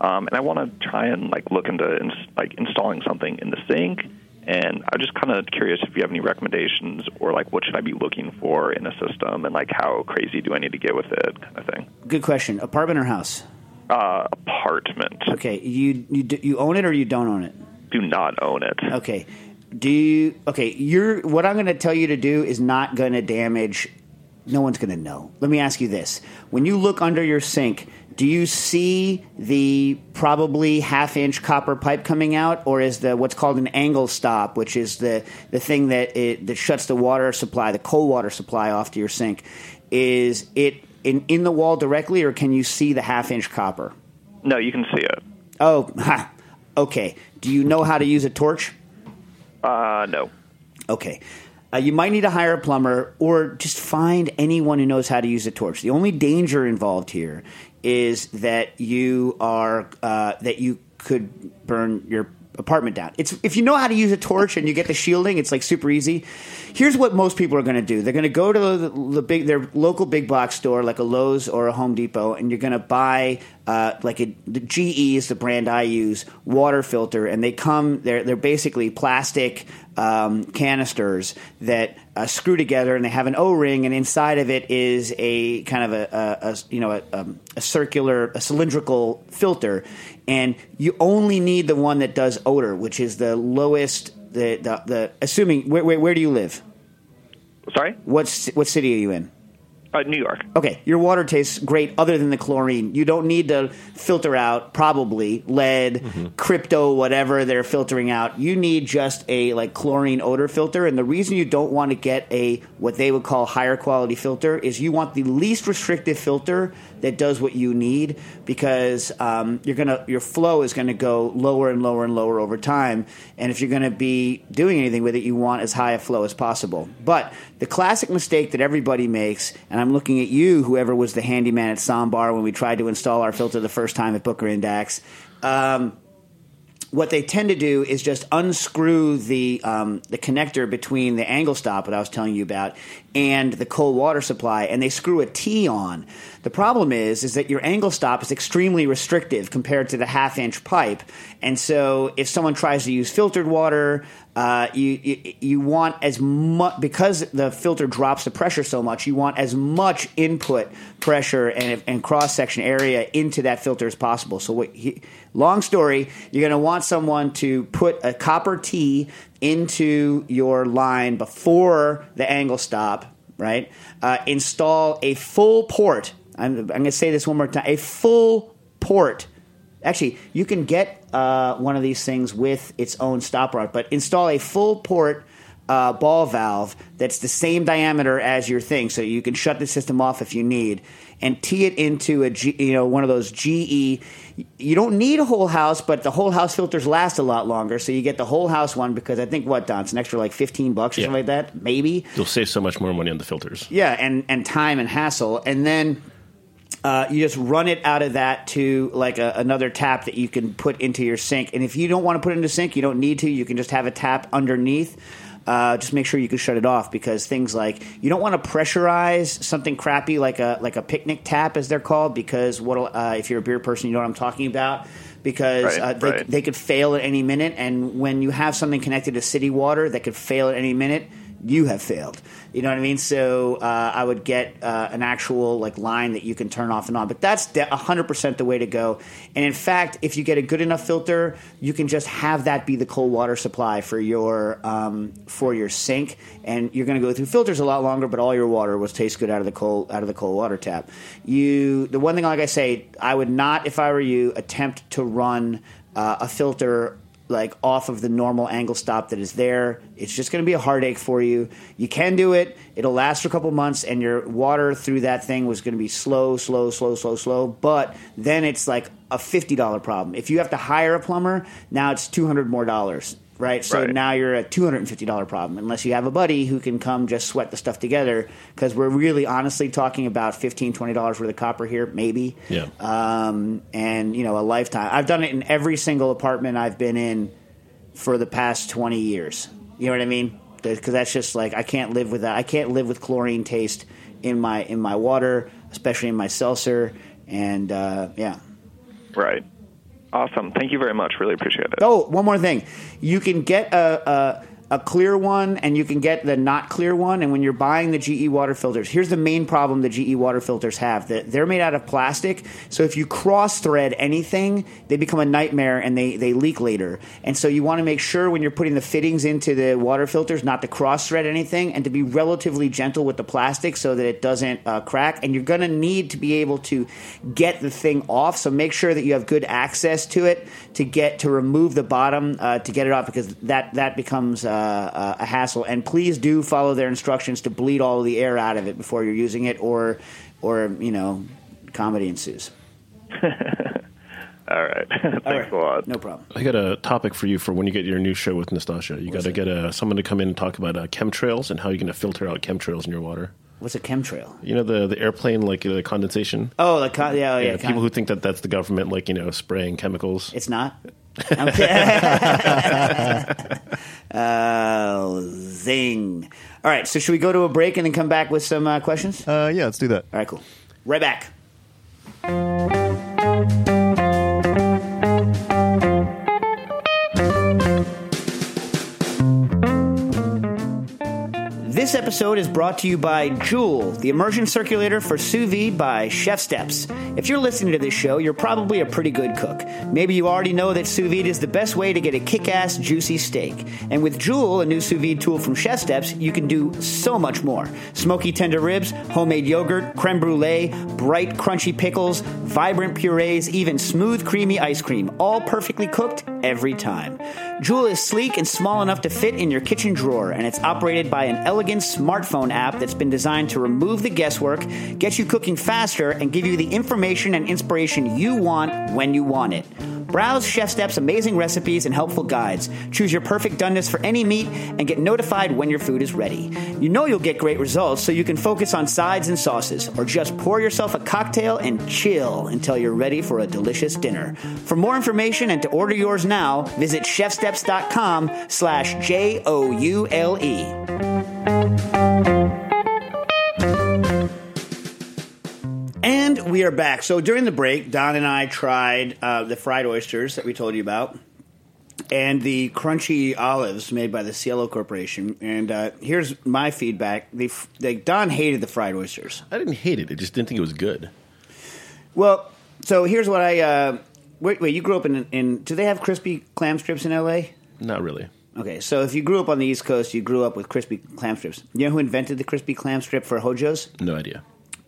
Speaker 8: um, and I want to try and like look into ins- like installing something in the sink. And I'm just kind of curious if you have any recommendations or like what should I be looking for in a system and like how crazy do I need to get with it, kind of thing.
Speaker 2: Good question. Apartment or house?
Speaker 8: Uh, apartment.
Speaker 2: Okay, you you do- you own it or you don't own it?
Speaker 8: Do not own it.
Speaker 2: Okay. Do you okay, you're what I'm going to tell you to do is not going to damage no one's going to know. Let me ask you this. When you look under your sink, do you see the probably half inch copper pipe coming out, or is the what's called an angle stop, which is the, the thing that it, that shuts the water supply, the cold water supply off to your sink? Is it in, in the wall directly, or can you see the half inch copper?
Speaker 8: No, you can see it.
Speaker 2: Oh, ha, okay. Do you know how to use a torch?
Speaker 8: Uh, no.
Speaker 2: Okay. Uh, you might need to hire a plumber or just find anyone who knows how to use a torch. The only danger involved here is that you are uh, that you could burn your apartment down. It's if you know how to use a torch and you get the shielding, it's like super easy. Here's what most people are going to do: they're going to go to the, the big their local big box store, like a Lowe's or a Home Depot, and you're going to buy uh, like a the GE is the brand I use water filter, and they come they're they're basically plastic um, canisters that uh, screw together, and they have an O ring, and inside of it is a kind of a, a, a you know a, um, a circular, a cylindrical filter, and you only need the one that does odor, which is the lowest. The the, the assuming where, where where do you live?
Speaker 8: Sorry?
Speaker 2: What what city are you in?
Speaker 8: Uh, New York.
Speaker 2: Okay, your water tastes great other than the chlorine. You don't need to filter out probably lead, crypto, whatever they're filtering out. You need just a like chlorine odor filter. And the reason you don't want to get a what they would call higher quality filter is you want the least restrictive filter that does what you need because um, you're gonna your flow is gonna go lower and lower and lower over time. And if you're gonna be doing anything with it, you want as high a flow as possible. But the classic mistake that everybody makes, and I'm looking at you, whoever was the handyman at Ssäm Bar when we tried to install our filter the first time at Booker and Dax. Um, what they tend to do is just unscrew the um, the connector between the angle stop that I was telling you about and the cold water supply, and they screw a T on. The problem is is that your angle stop is extremely restrictive compared to the half inch pipe, and so if someone tries to use filtered water, uh, you, you you want as much because the filter drops the pressure so much. You want as much input pressure and, and cross section area into that filter as possible. So, what, he, long story, you're going to want someone to put a copper T into your line before the angle stop. Right, uh, install a full port. I'm, I'm going to say this one more time: a full port Actually, you can get uh, one of these things with its own stop rod, but install a full port uh, ball valve that's the same diameter as your thing, so you can shut the system off if you need, and tee it into a G, you know one of those GE. You don't need a whole house, but the whole house filters last a lot longer, so you get the whole house one because I think what Don, it's an extra like fifteen bucks or
Speaker 5: Yeah.
Speaker 2: something like that, maybe.
Speaker 5: You'll save so much more money on the filters.
Speaker 2: Yeah, and and time and hassle, and then uh, you just run it out of that to like a, another tap that you can put into your sink. And if you don't want to put it into sink, you don't need to. You can just have a tap underneath. Uh, just make sure you can shut it off because things like you don't want to pressurize something crappy like a like a picnic tap as they're called because what uh, if you're a beer person you know what I'm talking about because
Speaker 8: Right,
Speaker 2: uh, they,
Speaker 8: right.
Speaker 2: they could fail at any minute and when you have something connected to city water that could fail at any minute you have failed. You know what I mean? So uh, I would get uh, an actual like line that you can turn off and on. But that's de- 100% the way to go. And in fact, if you get a good enough filter, you can just have that be the cold water supply for your um, for your sink, and you're going to go through filters a lot longer. But all your water will taste good out of the cold out of the cold water tap. You the one thing, like I say, I would not, if I were you, attempt to run uh, a filter like off of the normal angle stop that is there. It's just going to be a heartache for you. You can do it. It'll last for a couple months, and your water through that thing was going to be slow, slow, slow, slow, slow. But then it's like a fifty dollar problem. If you have to hire a plumber, now it's two hundred more dollars. Right? So
Speaker 8: Right.
Speaker 2: now you're a two hundred and fifty dollar problem unless you have a buddy who can come just sweat the stuff together. Because we're really honestly talking about fifteen twenty dollars worth of copper here, maybe.
Speaker 5: Yeah.
Speaker 2: Um, and you know, a lifetime. I've done it in every single apartment I've been in for the past twenty years. You know what I mean? Because that's just like I can't live with that. I can't live with chlorine taste in my in my water, especially in my seltzer. And uh, yeah.
Speaker 8: Right. Awesome. Thank you very much. Really appreciate it.
Speaker 2: Oh, one more thing. You can get a, a clear one and you can get the not clear one. And when you're buying the GE water filters, here's the main problem the GE water filters have that they're made out of plastic. So if you cross thread anything, they become a nightmare and they, they leak later. And so you want to make sure when you're putting the fittings into the water filters not to cross thread anything and to be relatively gentle with the plastic so that it doesn't uh, crack. And you're going to need to be able to get the thing off. So make sure that you have good access to it to get to remove the bottom uh, to get it off because that that becomes uh, uh, a hassle. And please do follow their instructions to bleed all of the air out of it before you're using it, or or you know, comedy ensues.
Speaker 8: All right. Thanks
Speaker 2: All right.
Speaker 8: a lot.
Speaker 2: No problem.
Speaker 5: I got a topic for you for when you get your new show with Nastassia. You got to get uh someone to come in and talk about uh, chemtrails and how you're going to filter out chemtrails in your water.
Speaker 2: What's a chemtrail?
Speaker 5: You know the the airplane like the condensation.
Speaker 2: Oh, the con- yeah, oh, yeah.
Speaker 5: Yeah, people who think that that's the government, like you know, spraying chemicals.
Speaker 2: It's not. Okay. uh, zing. All right. So should we go to a break and then come back with some uh, questions?
Speaker 4: Uh, yeah, let's do that.
Speaker 2: All right. Cool. Right back. Episode is brought to you by Joule, the immersion circulator for sous vide by ChefSteps. If you're listening to this show, you're probably a pretty good cook. Maybe you already know that sous vide is the best way to get a kick-ass juicy steak. And with Joule, a new sous vide tool from ChefSteps, you can do so much more. Smoky tender ribs, homemade yogurt, creme brulee, bright crunchy pickles, vibrant purees, even smooth creamy ice cream, all perfectly cooked every time. Joule is sleek and small enough to fit in your kitchen drawer, and it's operated by an elegant smartphone app that's been designed to remove the guesswork, get you cooking faster, and give you the information and inspiration you want when you want it. Browse ChefSteps' amazing recipes and helpful guides. Choose your perfect doneness for any meat and get notified when your food is ready. You know you'll get great results, so you can focus on sides and sauces, or just pour yourself a cocktail and chill until you're ready for a delicious dinner. For more information and to order yours now, visit chefsteps.com slash J-O-U-L-E. And we are back. So during the break, Don and I tried uh, the fried oysters that we told you about, and the crunchy olives made by the Cielo Corporation. And uh, here's my feedback: the, the Don hated the fried oysters.
Speaker 5: I didn't hate it. I just didn't think it was good.
Speaker 2: Well, so here's what I. Uh, wait, wait. You grew up in in? Do they have crispy clam strips in L.A.?
Speaker 5: Not really.
Speaker 2: Okay, so if you grew up on the East Coast, you grew up with crispy clam strips. You know who invented the crispy clam strip for Hojo's?
Speaker 5: No idea.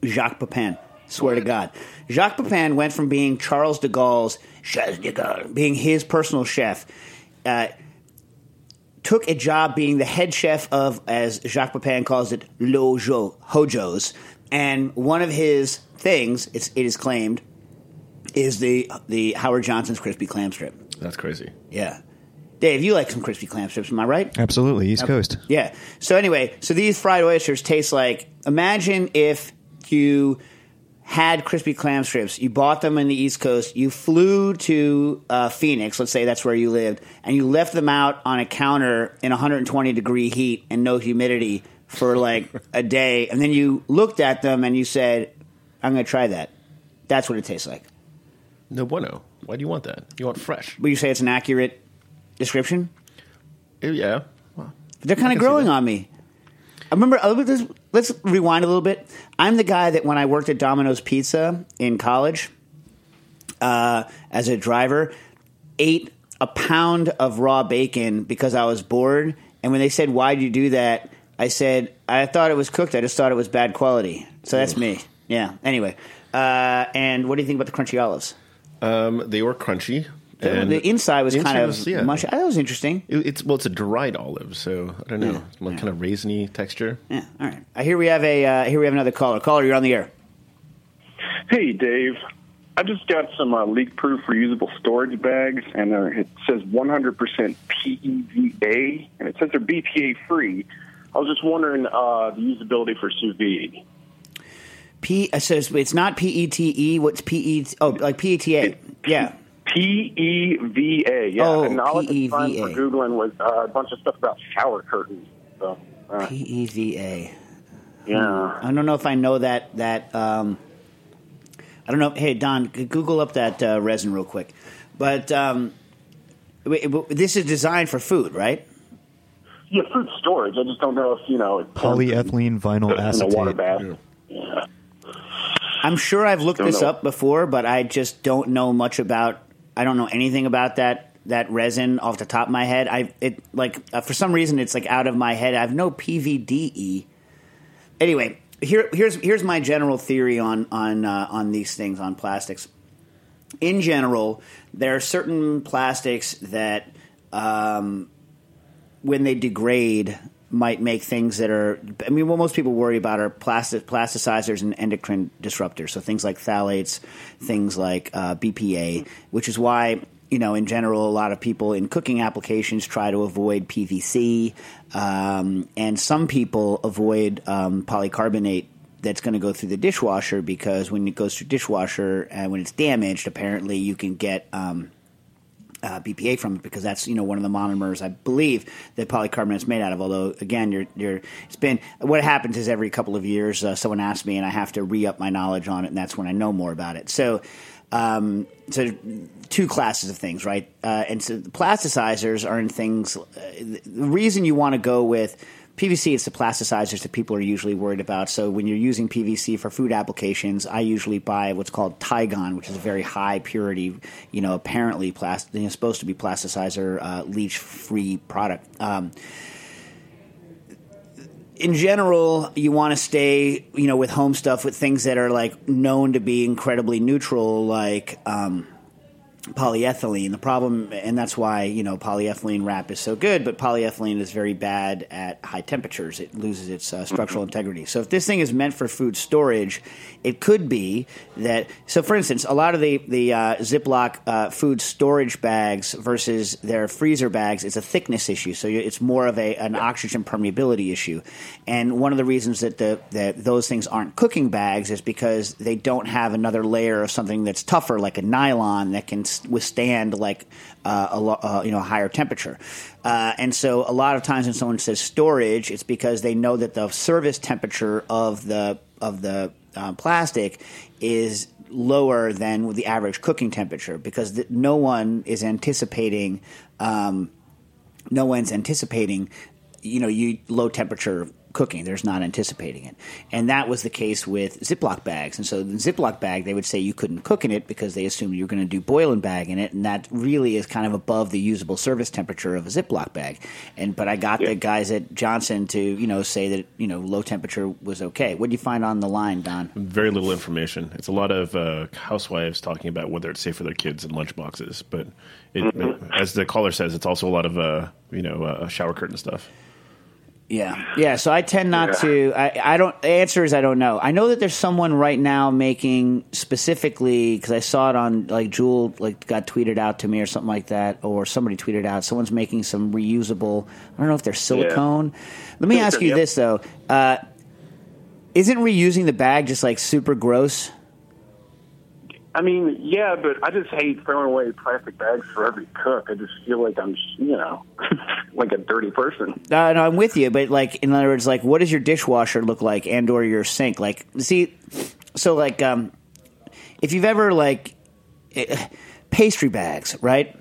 Speaker 2: Jacques Pépin. Swear to God. Jacques Pépin went from being Charles de Gaulle's chef de Gaulle, being his personal chef, uh, took a job being the head chef of, as Jacques Pépin calls it, Lojo, Hojo's. And one of his things, it's, it is claimed, is the the Howard Johnson's crispy clam strip.
Speaker 5: That's crazy.
Speaker 2: Yeah. Dave, you like some crispy clam strips, am I right?
Speaker 4: Absolutely, East Coast.
Speaker 2: Yeah. So anyway, so these fried oysters taste like imagine if you had crispy clam strips, you bought them in the East Coast, you flew to uh, Phoenix, let's say that's where you lived, and you left them out on a counter in 120 degree heat and no humidity for like a day, and then you looked at them and you said, "I'm going to try that." That's what it tastes like.
Speaker 5: No bueno. Why do you want that? You want fresh.
Speaker 2: But you say it's an accurate description?
Speaker 5: Eh, Yeah. Well,
Speaker 2: They're kind of growing on me. Remember. uh, Let's, let's rewind a little bit. I'm the guy that when I worked at Domino's Pizza in college, uh, as a driver, ate a pound of raw bacon because I was bored. And when they said, "Why'd you do that?" I said, "I thought it was cooked. I just thought it was bad quality." So that's me. Yeah. Anyway, uh, and what do you think about the crunchy olives?
Speaker 5: Um, they were crunchy.
Speaker 2: The,
Speaker 5: and
Speaker 2: the inside was
Speaker 5: the
Speaker 2: kind
Speaker 5: inside
Speaker 2: of
Speaker 5: was- yeah.
Speaker 2: mushy. That was interesting.
Speaker 5: It- It's well, it's a dried olive, so I don't know.
Speaker 2: Yeah.
Speaker 5: It's one kind of raisiny texture.
Speaker 2: Yeah. All right. Uh, here we have a. Uh, here we have another caller. Caller, you're on the air.
Speaker 9: Hey, Dave. I just got some uh, leak-proof reusable storage bags, and uh, it says 100% PEVA, and it says they're BPA-free. I was just wondering uh, the usability for sous vide.
Speaker 2: P. It says it's not P E T E. What's P E? Oh, like P E T A. Yeah.
Speaker 9: P E V A. Yeah.
Speaker 2: Oh,
Speaker 9: and all I could find
Speaker 2: PEVA.
Speaker 9: for googling was uh, a bunch of stuff about shower curtains. So, uh,
Speaker 2: P E V A.
Speaker 9: yeah.
Speaker 2: I don't know if I know that that. Um, I don't know. Hey Don, Google up that uh, resin real quick. But um, wait, but this is designed for food, right?
Speaker 9: Yeah, food storage. I just don't know if you know it
Speaker 4: Polyethylene vinyl
Speaker 9: in a water
Speaker 4: acetate.
Speaker 9: bath. Yeah.
Speaker 2: I'm sure I've looked
Speaker 9: Don't
Speaker 2: this
Speaker 9: know.
Speaker 2: up before, but I just don't know much about. I don't know anything about that that resin off the top of my head. I it like uh, for some reason it's like out of my head. I have no PVDE. Anyway, here here's here's my general theory on on uh, on these things on plastics. In general, there are certain plastics that um, when they degrade might make things that are I mean what most people worry about are plastic plasticizers and endocrine disruptors. So things like phthalates things like uh, BPA which is why you know in general a lot of people in cooking applications try to avoid PVC um, and some people avoid um, polycarbonate that's going to go through the dishwasher because when it goes through dishwasher and when it's damaged apparently you can get um, uh, BPA from it because that's you know one of the monomers I believe that polycarbonate is made out of. Although again, you're, you're it's been what happens is every couple of years uh, someone asks me and I have to re up my knowledge on it, and that's when I know more about it. So. Um, so two classes of things, right? Uh, and so the plasticizers are in things. Uh, the reason you want to go with PVC, it's the plasticizers that people are usually worried about. So when you're using PVC for food applications, I usually buy what's called Tygon, which is a very high purity, you know, apparently plastic, you know, supposed to be plasticizer uh, leach free product. Um, in general, you want to stay, you know, with home stuff with things that are like known to be incredibly neutral, like um, polyethylene. The problem, and that's why you know polyethylene wrap is so good, but polyethylene is very bad at high temperatures. It loses its uh, structural integrity. So if this thing is meant for food storage, it could be that. So for instance, a lot of the the uh, Ziploc uh, food storage bags versus their freezer bags is a thickness issue. So it's more of a an oxygen permeability issue. And one of the reasons that the that those things aren't cooking bags is because they don't have another layer of something that's tougher, like a nylon, that can withstand like uh, a lo- uh, you know a higher temperature. Uh, and so a lot of times when someone says storage, it's because they know that the service temperature of the of the uh, plastic is lower than the average cooking temperature because th- no one is anticipating um, no one's anticipating you know you low temperature cooking. There's not anticipating it. And that was the case with ziploc bags. And so the ziploc bag they would say you couldn't cook in it because they assumed you were going to do boil and bag in it. And that really is kind of above the usable service temperature of a ziploc bag. And but i got the guys at johnson to you know say that you know low temperature was okay. What do you find on the line don?
Speaker 5: Very little information. It's a lot of uh, housewives talking about whether it's safe for their kids in lunchboxes. But it, as the caller says, it's also a lot of uh, you know uh, shower curtain stuff.
Speaker 2: Yeah, yeah. So I tend not to. I, I don't. The answer is I don't know. I know that there's someone right now making specifically because I saw it on like Joule like got tweeted out to me or something like that, or somebody tweeted out. Someone's making some reusable. I don't know if they're silicone. Let me ask you
Speaker 9: Yep.
Speaker 2: this though: uh, Isn't reusing the bag just like super gross?
Speaker 9: I mean, yeah, but I just hate throwing away plastic bags for every cook. I just feel like I'm, you know, like a dirty person.
Speaker 2: Uh, no, I'm with you, but like in other words, like what does your dishwasher look like and or your sink? Like, see, so like, um, if you've ever like eh, pastry bags, right?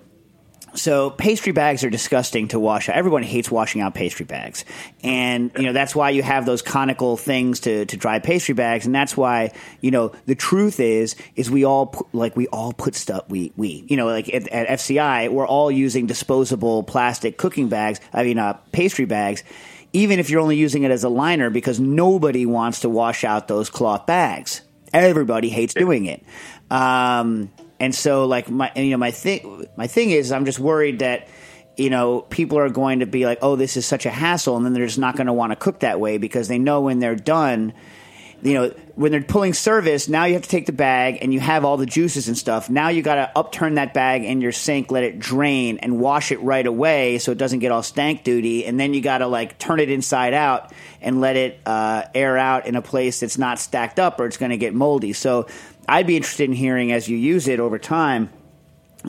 Speaker 2: So pastry bags are disgusting to wash out. Everyone hates washing out pastry bags, and you know that's why you have those conical things to, to dry pastry bags, and that's why you know the truth is is we all put, like we all put stuff we we you know like at, at FCI we're all using disposable plastic cooking bags. I mean uh, pastry bags. Even if you're only using it as a liner, because nobody wants to wash out those cloth bags. Everybody hates doing it. Um, and so, like my, you know, my thing, my thing is, I'm just worried that, you know, people are going to be like, oh, this is such a hassle, and then they're just not going to want to cook that way because they know when they're done, you know, when they're pulling service, now you have to take the bag and you have all the juices and stuff. Now you got to upturn that bag in your sink, let it drain, and wash it right away so it doesn't get all stank duty. And then you got to like turn it inside out and let it uh, air out in a place that's not stacked up or it's going to get moldy. So I'd be interested in hearing as you use it over time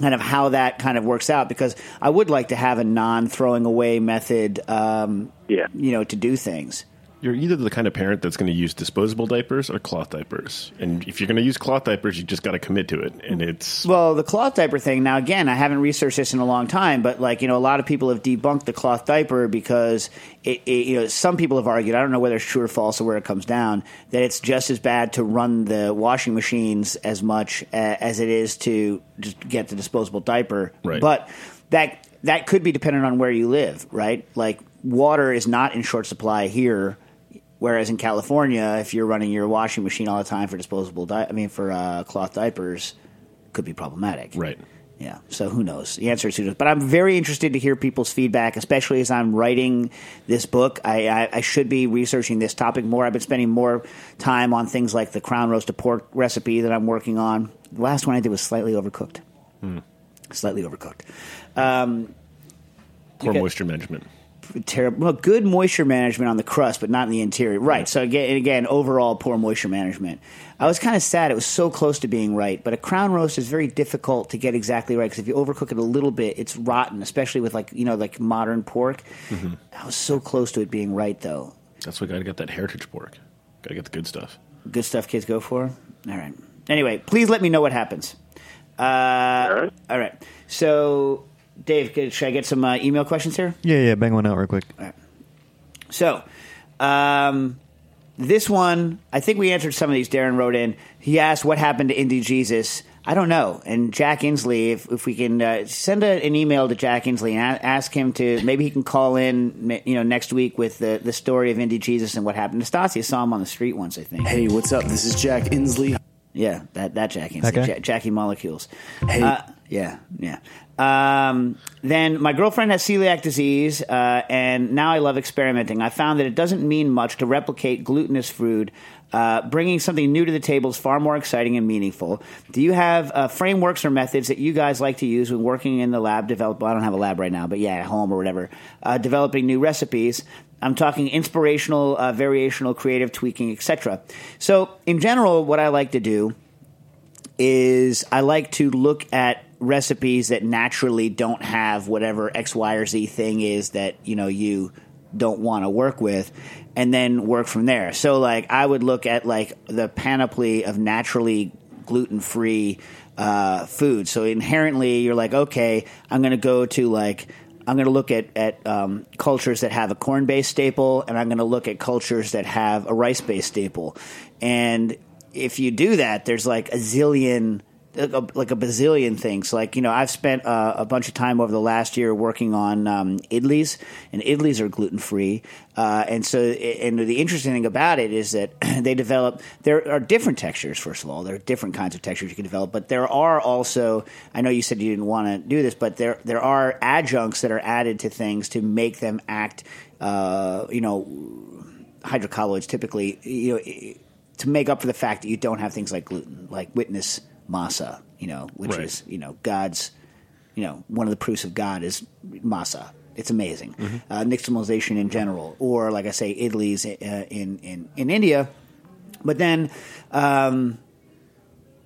Speaker 2: kind of how that kind of works out because I would like to have a non throwing away method, um,
Speaker 9: Yeah.
Speaker 2: you know, to do things.
Speaker 5: You're either the kind of parent that's going to use disposable diapers or cloth diapers. And if you're going to use cloth diapers, you just got to commit to it. And it's
Speaker 2: Well, the cloth diaper thing. Now, again, I haven't researched this in a long time, but like you know, a lot of people have debunked the cloth diaper because it, it, you know some people have argued. I don't know whether it's true or false or where it comes down that it's just as bad to run the washing machines as much as it is to just get the disposable diaper.
Speaker 5: Right.
Speaker 2: But that that could be dependent on where you live, right? Like water is not in short supply here. Whereas in California, if you're running your washing machine all the time for disposable, di- I mean for uh, cloth diapers, could be problematic.
Speaker 5: right.
Speaker 2: Yeah. So who knows? The answer is who knows. But I'm very interested to hear people's feedback, especially as I'm writing this book. I, I, I should be researching this topic more. I've been spending more time on things like the crown roasted pork recipe that I'm working on. The last one I did was slightly overcooked. Slightly overcooked. Um,
Speaker 5: Poor moisture management.
Speaker 2: Terrible. Well, good moisture management on the crust, but not in the interior. Right. So again, again, overall poor moisture management. I was kind of sad. It was so close to being right, but a crown roast is very difficult to get exactly right because if you overcook it a little bit, it's rotten. Especially with like you know like modern pork. I was so close to it being right though.
Speaker 5: That's why I got to get that heritage pork. Got to get the good stuff.
Speaker 2: Good stuff, kids go for. All right. Anyway, please let me know what happens. Uh, all
Speaker 9: right.
Speaker 2: All right. So, Dave, could- should I get some uh, email questions here?
Speaker 4: Yeah, yeah, bang one out real quick.
Speaker 2: So, um, this one, I think we answered some of these. Darren wrote in. He asked what happened to Indie Jesus. I don't know. And Jack Inslee, if, if we can uh, send a, an email to Jack Inslee and a- ask him to maybe he can call in, you know, next week with the, the story of Indie Jesus and what happened. Nastassia saw him on the street once, I think.
Speaker 10: Hey, what's up? This is Jack Inslee.
Speaker 2: Yeah, that that Jack Inslee,
Speaker 4: That guy?
Speaker 2: Ja- Jackie Molecules.
Speaker 10: Hey.
Speaker 2: Uh, yeah, yeah. Um, then my girlfriend has celiac disease, uh, and now I love experimenting. I found that it doesn't mean much to replicate glutinous food. Uh, bringing something new to the table is far more exciting and meaningful. Do you have uh, frameworks or methods that you guys like to use when working in the lab? Develop. Well, I don't have a lab right now, but yeah, at home or whatever. Uh, developing new recipes. I'm talking inspirational, uh, variational, creative tweaking, etc. So, in general, what I like to do is I like to look at recipes that naturally don't have whatever X, Y, or Z thing is that you know you don't want to work with, and then work from there. So, like, I would look at like the panoply of naturally gluten free uh, food. So inherently, you're like, okay, I'm going to go to like. I'm going to look at, at um, cultures that have a corn based staple, and I'm going to look at cultures that have a rice based staple. And if you do that, there's like a zillion, like a bazillion things. Like you know, I've spent uh, a bunch of time over the last year working on um, idlis, and idlis are gluten free. Uh, and so, and the interesting thing about it is that they develop. There are different textures. First of all, there are different kinds of textures you can develop, but there are also. I know you said you didn't want to do this, but there there are adjuncts that are added to things to make them act. Uh, you know, hydrocolloids typically. You know to make up for the fact that you don't have things like gluten, like witness masa, you know, which
Speaker 5: Right.
Speaker 2: is you know God's, you know, one of the proofs of God is masa. It's amazing. Uh, nixtamalization in general, or like I say, idlis uh, in in in India. But then, um,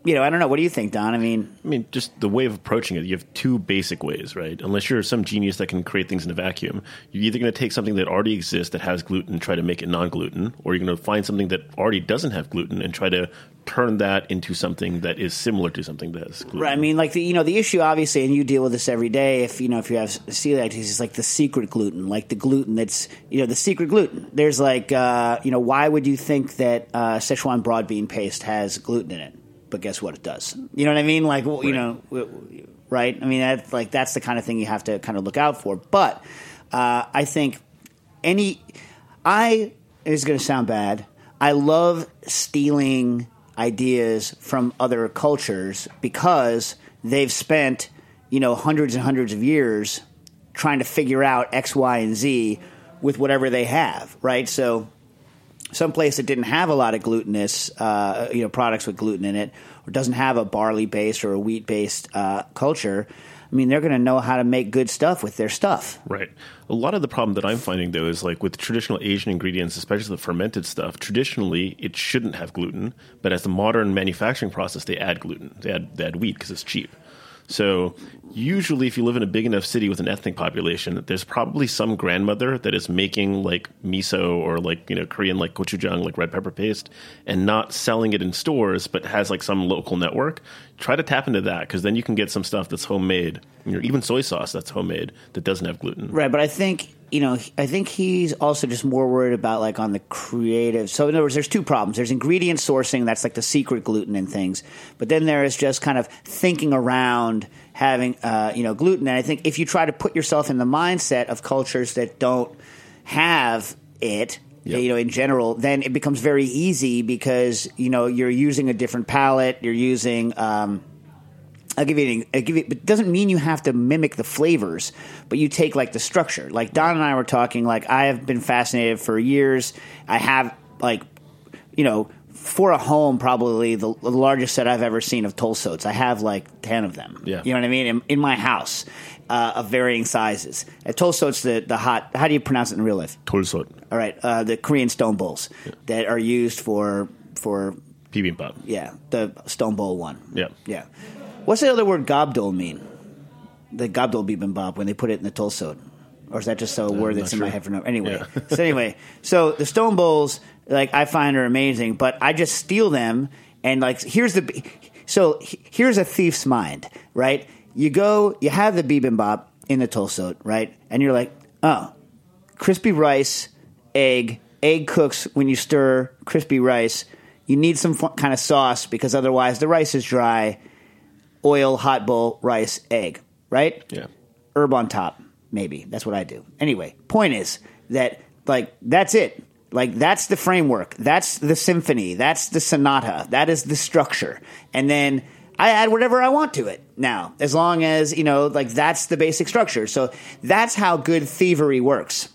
Speaker 2: you know, I don't know. What do you think, Don? I mean,
Speaker 5: I mean, just the way of approaching it, you have two basic ways, right? Unless you're some genius that can create things in a vacuum, you're either going to take something that already exists that has gluten and try to make it non gluten, or you're going to find something that already doesn't have gluten and try to turn that into something that is similar to something that has gluten.
Speaker 2: Right. I mean, like the you know the issue obviously, and you deal with this every day. If you know if you have celiac disease, it's like the secret gluten, like the gluten that's you know the secret gluten. There's like uh, you know why would you think that uh, Szechuan broad bean paste has gluten in it? But guess what? It does. You know what I mean? Like well, you know, right? I mean, that's like that's the kind of thing you have to kind of look out for. But uh, I think any I is going to sound bad. I love stealing ideas from other cultures because they've spent you know hundreds and hundreds of years trying to figure out X, Y, and Z with whatever they have, right? So some place that didn't have a lot of glutinous, uh, you know, products with gluten in it, or doesn't have a barley based or a wheat based uh, culture, I mean, they're going to know how to make good stuff with their stuff.
Speaker 5: Right. A lot of the problem that I'm finding though is like with traditional Asian ingredients, especially the fermented stuff. Traditionally, it shouldn't have gluten, but as the modern manufacturing process, they add gluten. They add they add wheat because it's cheap. So usually, if you live in a big enough city with an ethnic population, there's probably some grandmother that is making like miso or like you know Korean like gochujang, like red pepper paste, and not selling it in stores, but has like some local network. Try to tap into that because then you can get some stuff that's homemade, you know, even soy sauce that's homemade that doesn't have gluten.
Speaker 2: Right, but I think you know, I think he's also just more worried about like on the creative. So in other words, there's two problems. There's ingredient sourcing, that's like the secret gluten and things, but then there is just kind of thinking around having uh, you know gluten. And I think if you try to put yourself in the mindset of cultures that don't have it.
Speaker 5: Yep.
Speaker 2: You know, in general, then it becomes very easy because you know you're using a different palette. You're using um, I'll give you. An, I'll give you. It doesn't mean you have to mimic the flavors, but you take like the structure. Like Don and I were talking. Like I have been fascinated for years. I have like, you know, for a home, probably the, the largest set I've ever seen of Tolsots. I have like ten of them.
Speaker 5: Yeah.
Speaker 2: you know what I mean. In, in my house, uh, of varying sizes. At Tolsots, the the hot. How do you pronounce it in real life?
Speaker 5: Tolsot,
Speaker 2: All right, uh, the Korean stone bowls that are used for for
Speaker 5: bibimbap.
Speaker 2: yeah the stone bowl one.
Speaker 5: Yeah.
Speaker 2: Yeah. What's the other word gobdol mean? The gobdol bibimbap when they put it in the tulsot. Or is that just a uh,
Speaker 5: word
Speaker 2: that's in my head for no? Anyway,
Speaker 5: Yeah.
Speaker 2: so anyway, so the stone bowls, like I find are amazing, but I just steal them and like here's the so here's a thief's mind, right? You go, you have the bibimbap in the tulsot, right? And you're like, oh, crispy rice, egg, egg cooks when you stir crispy rice. You need some f- kind of sauce because otherwise the rice is dry. Oil, hot bowl, rice, egg, right?
Speaker 5: Yeah.
Speaker 2: Herb on top, maybe. That's what I do. Anyway, point is that like that's it. Like that's the framework. That's the symphony. That's the sonata. That is the structure. And then I add whatever I want to it now, as long as, you know, like that's the basic structure. So that's how good thievery works.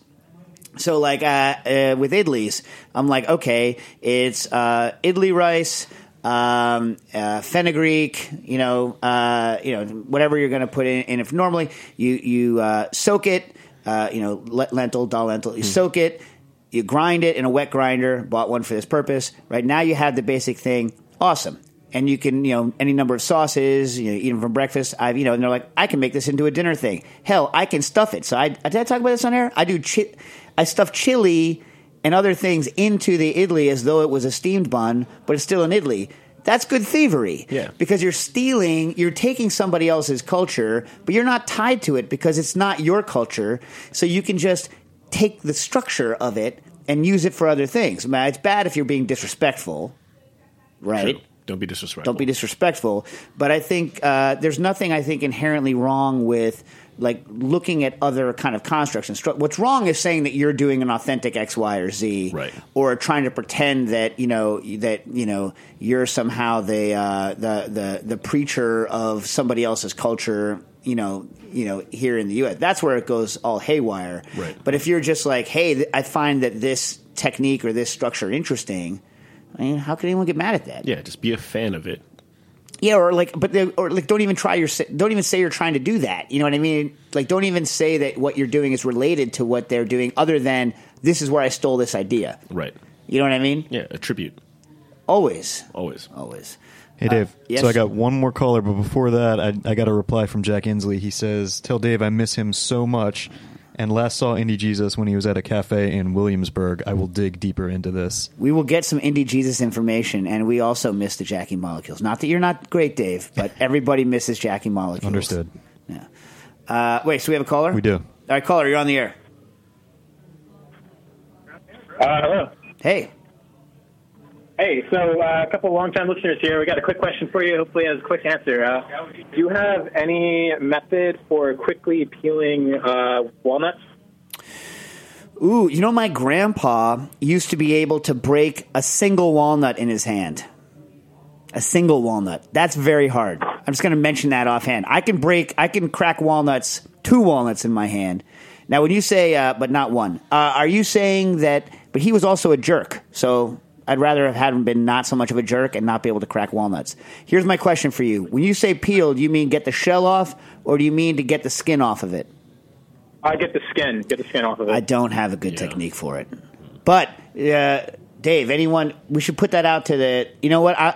Speaker 2: So, like uh, uh, with idlis, I'm like, okay, it's uh, idli rice, um, uh, fenugreek, you know, uh, you know, whatever you're going to put in. And if normally you you uh, soak it, uh, you know, lentil, dal lentil, you soak it, you grind it in a wet grinder. Bought one for this purpose. Right now, you have the basic thing. Awesome. And you can, you know, any number of sauces, you know, eat them for breakfast. I've, you know, and they're like, I can make this into a dinner thing. Hell, I can stuff it. So I, did I talk about this on air? I do, chi- I stuff chili and other things into the idli as though it was a steamed bun, but it's still an idli. That's good thievery.
Speaker 5: Yeah.
Speaker 2: Because you're stealing, you're taking somebody else's culture, but you're not tied to it because it's not your culture. So you can just take the structure of it and use it for other things. I mean, it's bad if you're being disrespectful, right?
Speaker 5: True. Don't be disrespectful.
Speaker 2: Don't be disrespectful. But I think uh, there's nothing I think inherently wrong with like looking at other kind of constructs and stru- what's wrong is saying that you're doing an authentic X, Y, or Z,
Speaker 5: Right.
Speaker 2: Or trying to pretend that you know that you know you're somehow the uh, the the the preacher of somebody else's culture. You know, you know, here in the U.S., that's where it goes all haywire.
Speaker 5: Right.
Speaker 2: But if you're just like, hey, th- I find that this technique or this structure interesting, I mean, how can anyone get mad at that?
Speaker 5: Yeah, just be a fan of it.
Speaker 2: Yeah, or like, but they, or like, don't even try your, don't even say you're trying to do that. You know what I mean? Like, don't even say that what you're doing is related to what they're doing, other than this is where I stole this idea.
Speaker 5: Right.
Speaker 2: You know what I mean?
Speaker 5: Yeah, a tribute.
Speaker 2: Always,
Speaker 5: Always.
Speaker 2: always.
Speaker 4: Hey Dave,
Speaker 2: Uh, yes?
Speaker 4: so I got one more caller, but before that, I, I got a reply from Jack Inslee. He says, "Tell Dave I miss him so much, and last saw Indie Jesus when he was at a cafe in Williamsburg. I will dig deeper into this."
Speaker 2: We will get some Indie Jesus information, and we also miss the Jackie molecules. Not that you're not great, Dave, but everybody misses Jackie molecules.
Speaker 4: Understood.
Speaker 2: Yeah. Uh, wait, so we have a caller?
Speaker 4: We do.
Speaker 2: All right, caller, you're on the air.
Speaker 11: Uh, hello.
Speaker 2: Hey.
Speaker 11: Hey, so uh, a couple of longtime listeners here. We got a quick question for you. Hopefully, as a quick answer. Uh, do you have any method for quickly peeling uh, walnuts?
Speaker 2: Ooh, you know, my grandpa used to be able to break a single walnut in his hand. A single walnut. That's very hard. I'm just going to mention that offhand. I can break, I can crack walnuts, two walnuts in my hand. Now, when you say, uh, but not one, uh, are you saying that but he was also a jerk. So I'd rather have had him been not so much of a jerk and not be able to crack walnuts. Here's my question for you: When you say peel, do you mean get the shell off, or do you mean to get the skin off of it?
Speaker 11: I get the skin, get the skin off of it.
Speaker 2: I don't have a good technique for it. But uh, Dave, anyone, we should put that out to the. You know what? I,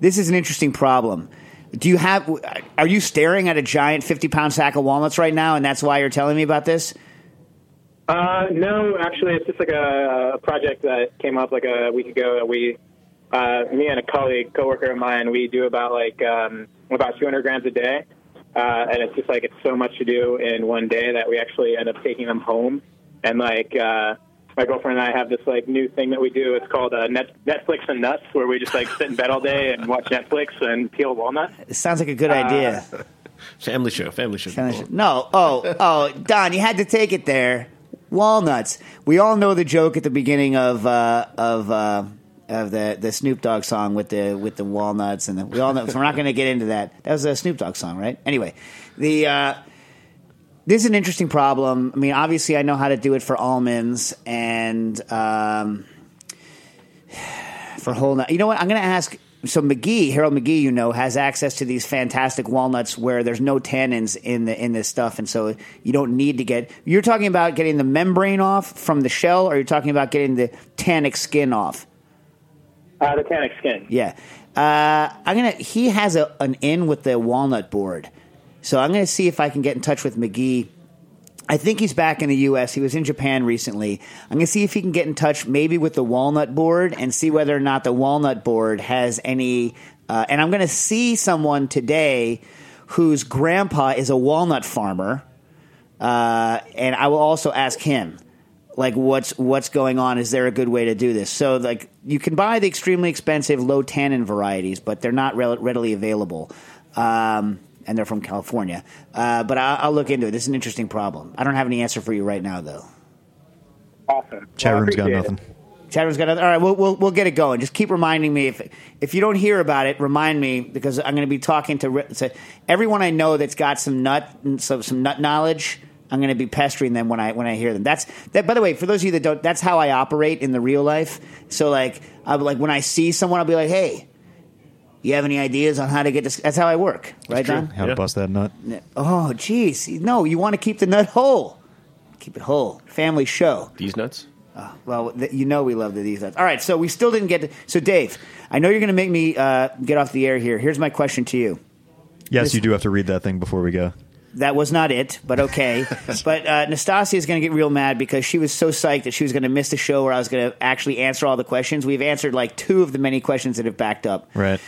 Speaker 2: this is an interesting problem. Do you have? Are you staring at a giant fifty-pound sack of walnuts right now, and that's why you're telling me about this?
Speaker 11: Uh, no, actually, it's just like a, a project that came up like a week ago. That we, uh, me and a colleague, coworker of mine, we do about like um, about 200 grams a day, uh, and it's just like it's so much to do in one day that we actually end up taking them home. And like uh, my girlfriend and I have this like new thing that we do. It's called uh, Net- Netflix and Nuts, where we just like sit in bed all day and watch Netflix and peel walnuts.
Speaker 2: It sounds like a good idea.
Speaker 5: Family show, family show.
Speaker 2: No, oh, oh, Don, you had to take it there. Walnuts. We all know the joke at the beginning of uh, of uh, of the, the Snoop Dogg song with the with the walnuts, and the, we all know. So we're not going to get into that. That was a Snoop Dogg song, right? Anyway, the uh, this is an interesting problem. I mean, obviously, I know how to do it for almonds and um, for whole nut. You know what? I'm going to ask. So McGee, Harold McGee, you know, has access to these fantastic walnuts where there's no tannins in the in this stuff, and so you don't need to get. You're talking about getting the membrane off from the shell, or you're talking about getting the tannic skin off.
Speaker 11: Uh, the tannic skin.
Speaker 2: Yeah, uh, I'm gonna. He has a, an in with the walnut board, so I'm gonna see if I can get in touch with McGee. I think he's back in the U.S. He was in Japan recently. I'm gonna see if he can get in touch, maybe with the walnut board, and see whether or not the walnut board has any. Uh, and I'm gonna see someone today whose grandpa is a walnut farmer, uh, and I will also ask him like what's what's going on is there a good way to do this so like you can buy the extremely expensive low tannin varieties but they're not rel- readily available um, and they're from california uh, but I- i'll look into it this is an interesting problem i don't have any answer for you right now though
Speaker 11: Awesome.
Speaker 4: Chat
Speaker 11: well,
Speaker 4: room's got
Speaker 11: appreciate
Speaker 4: nothing.
Speaker 2: Chat room's got nothing. All right, we'll, we'll we'll get it going. Just keep reminding me if if you don't hear about it, remind me because I'm going to be talking to, to everyone I know that's got some nut some some nut knowledge. I'm going to be pestering them when I when I hear them. That's that. By the way, for those of you that don't, that's how I operate in the real life. So like, I'll like when I see someone, I'll be like, hey. You have any ideas on how to get this? That's how I work, right, Don?
Speaker 4: How to bust that nut.
Speaker 2: Oh, geez. No, you want to keep the nut whole. Keep it whole. Family show.
Speaker 5: These nuts?
Speaker 2: Oh, well, th- you know we love the, these nuts. All right, so we still didn't get to. So, Dave, I know you're going to make me uh, get off the air here. Here's my question to you.
Speaker 4: Yes,
Speaker 2: This-
Speaker 4: you do have to read that thing before we go.
Speaker 2: That was not it, but okay. but uh, Nastassia is going to get real mad because she was so psyched that she was going to miss the show where I was going to actually answer all the questions. We've answered like two of the many questions that have backed up.
Speaker 4: Right.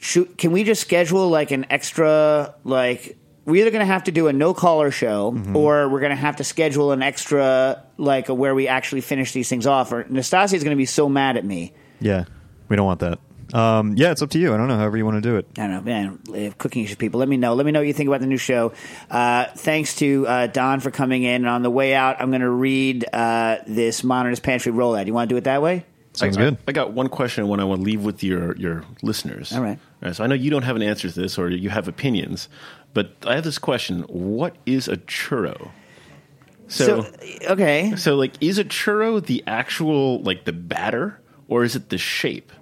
Speaker 2: Shoot, can we just schedule like an extra like we're either going to have to do a no caller show or we're going to have to schedule an extra like a, where we actually finish these things off or Nastassia is going to be so mad at me
Speaker 4: Yeah, we don't want that. Um, yeah, it's up to you. I don't know. However you want to do it.
Speaker 2: I don't know, man. If cooking issues people, let me know. Let me know what you think about the new show. Uh, thanks to uh, Don for coming in. And on the way out, I'm going to read uh, this Modernist Pantry rollout. You want to do it that way?
Speaker 4: Sounds
Speaker 5: I,
Speaker 4: good.
Speaker 5: I, I got one question and one I want to leave with your, your listeners.
Speaker 2: All right.
Speaker 5: So I know you don't have an answer to this or you have opinions, but I have this question. What is a churro? So,
Speaker 2: okay.
Speaker 5: So, like, is a churro the actual, like, the batter or is it the shape?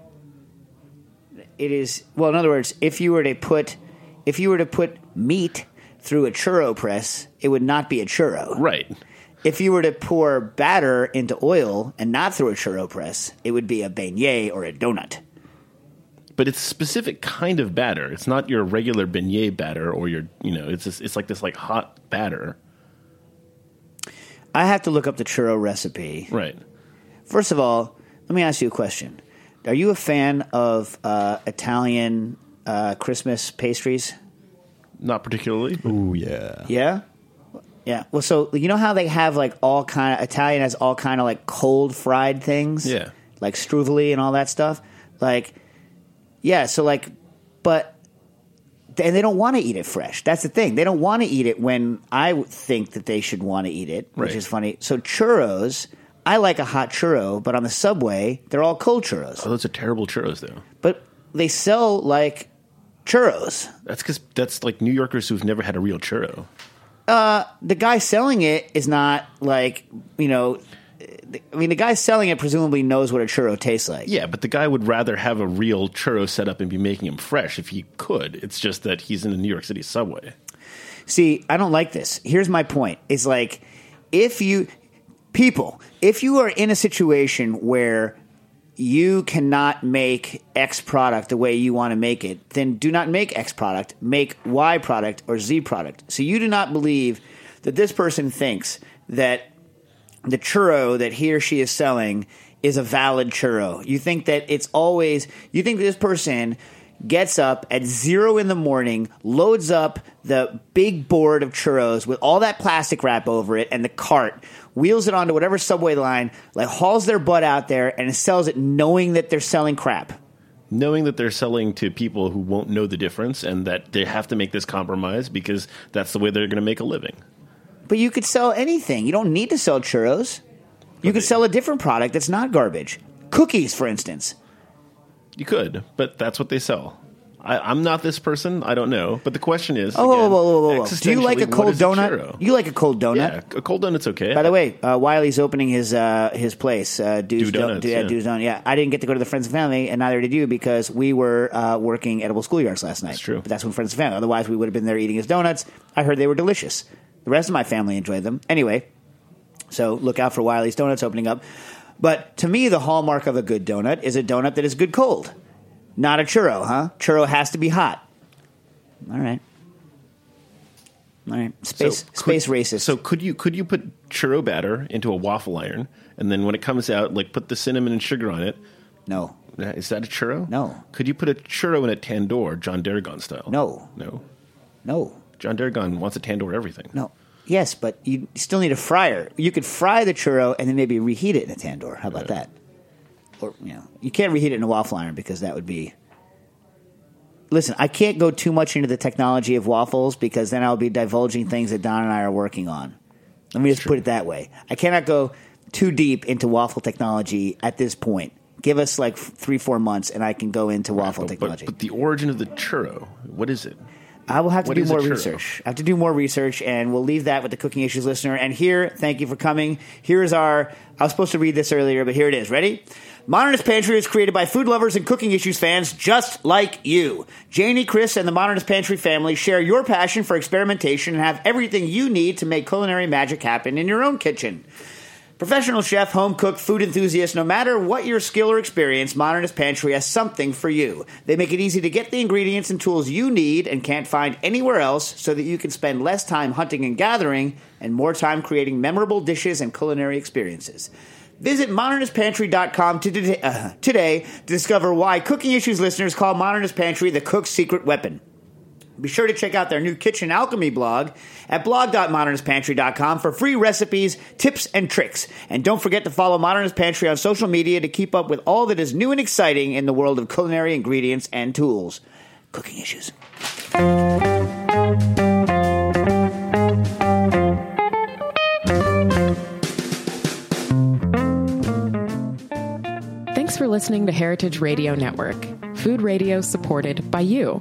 Speaker 2: It is well. In other words, if you were to put if you were to put meat through a churro press, it would not be a churro.
Speaker 5: Right.
Speaker 2: If you were to pour batter into oil and not through a churro press, it would be a beignet or a donut.
Speaker 5: But it's a specific kind of batter. It's not your regular beignet batter or your, you know, it's just, it's like this like hot batter.
Speaker 2: I have to look up the churro recipe.
Speaker 5: Right.
Speaker 2: First of all, let me ask you a question. Are you a fan of uh, Italian uh, Christmas pastries?
Speaker 5: Not particularly.
Speaker 4: Ooh, yeah.
Speaker 2: Yeah. Yeah. Well, so you know how they have like all kind of Italian has all kind of like cold fried things.
Speaker 5: Yeah.
Speaker 2: Like struffoli and all that stuff. Like, yeah. So like, but and they don't want to eat it fresh. That's the thing. They don't want to eat it when I think that they should want to eat it, which
Speaker 5: Right.
Speaker 2: is funny. So churros, I like a hot churro, but on the subway, they're all cold churros.
Speaker 5: Oh, those are terrible churros, though.
Speaker 2: But they sell like churros.
Speaker 5: That's because that's like New Yorkers who've never had a real churro.
Speaker 2: Uh, the guy selling it is not like you know, I mean, the guy selling it presumably knows what a churro tastes like.
Speaker 5: Yeah, but the guy would rather have a real churro set up and be making them fresh if he could. It's just that he's in the New York City subway.
Speaker 2: See, I don't like this. Here's my point. It's like if you people, if you are in a situation where you cannot make X product the way you want to make it, then do not make X product. Make Y product or Z product. So you do not believe that this person thinks that the churro that he or she is selling is a valid churro. You think that it's always, you think this person gets up at zero in the morning, loads up the big board of churros with all that plastic wrap over it and the cart, wheels it onto whatever subway line, like hauls their butt out there and sells it knowing that they're selling crap.
Speaker 5: Knowing that they're selling to people who won't know the difference and that they have to make this compromise because that's the way they're going to make a living.
Speaker 2: But you could sell anything. You don't need to sell churros. You could sell a different product that's not garbage. Cookies, for instance.
Speaker 5: You could, but that's what they sell. I, I'm not this person. I don't know. But the question is,
Speaker 2: Oh, whoa,
Speaker 5: again,
Speaker 2: whoa, whoa, whoa, whoa. Do you like a
Speaker 5: existentially,
Speaker 2: cold
Speaker 5: is
Speaker 2: donut?
Speaker 5: churro?
Speaker 2: You like a cold donut?
Speaker 5: Yeah, a cold donut's okay.
Speaker 2: By the way, uh, Wylie's opening his uh, his place, uh, Du's
Speaker 5: Do
Speaker 2: Don-
Speaker 5: Donuts,
Speaker 2: Do- yeah,
Speaker 5: yeah.
Speaker 2: Du's Donut. Yeah, I didn't get to go to the Friends and Family, and neither did you because we were uh, working edible schoolyards last night. That's
Speaker 5: true.
Speaker 2: But that's when Friends and Family. Otherwise, we would have been there eating his donuts. I heard they were delicious. The rest of my family enjoyed them. Anyway, so look out for Wylie's Donuts opening up. But to me, the hallmark of a good donut is a donut that is good cold, not a churro. Huh? Churro has to be hot. All right. All right. Space
Speaker 5: So could-
Speaker 2: space racist.
Speaker 5: So could you could you put churro batter into a waffle iron and then when it comes out, like put the cinnamon and sugar on it?
Speaker 2: No.
Speaker 5: Is that a churro?
Speaker 2: No.
Speaker 5: Could you put a churro in a tandoor, John Darragon style?
Speaker 2: No.
Speaker 5: No.
Speaker 2: No.
Speaker 5: John Darragon wants a tandoor everything.
Speaker 2: No. Yes, but you still need a fryer. You could fry the churro and then maybe reheat it in a tandoor. How about that? Or you know, you can't reheat it in a waffle iron because that would be. Listen, I can't go too much into the technology of waffles because then I'll be divulging things that Don and I are working on. Let me just put it that way. I cannot go too deep into waffle technology at this point. Give us like f- three, four months, and I can go into waffle
Speaker 5: But,
Speaker 2: technology.
Speaker 5: but the origin of the churro, what is it?
Speaker 2: I will have to
Speaker 5: What
Speaker 2: do more research. I have to do more research, and we'll leave that with the Cooking Issues listener. And here, thank you for coming. Here is our. I was supposed to read this earlier, but here it is. Ready? Modernist Pantry is created by food lovers and cooking issues fans just like you. Janie, Chris, and the Modernist Pantry family share your passion for experimentation and have everything you need to make culinary magic happen in your own kitchen. Professional chef, home cook, food enthusiast, no matter what your skill or experience, Modernist Pantry has something for you. They make it easy to get the ingredients and tools you need and can't find anywhere else so that you can spend less time hunting and gathering and more time creating memorable dishes and culinary experiences. Visit modernistpantry.com to today, uh, today to discover why Cooking Issues listeners call Modernist Pantry the cook's secret weapon. Be sure to check out their new Kitchen Alchemy blog at blog.modernistpantry.com for free recipes, tips, and tricks. And don't forget to follow Modernist Pantry on social media to keep up with all that is new and exciting in the world of culinary ingredients and tools. Cooking issues.
Speaker 3: Thanks for listening to Heritage Radio Network, food radio supported by you.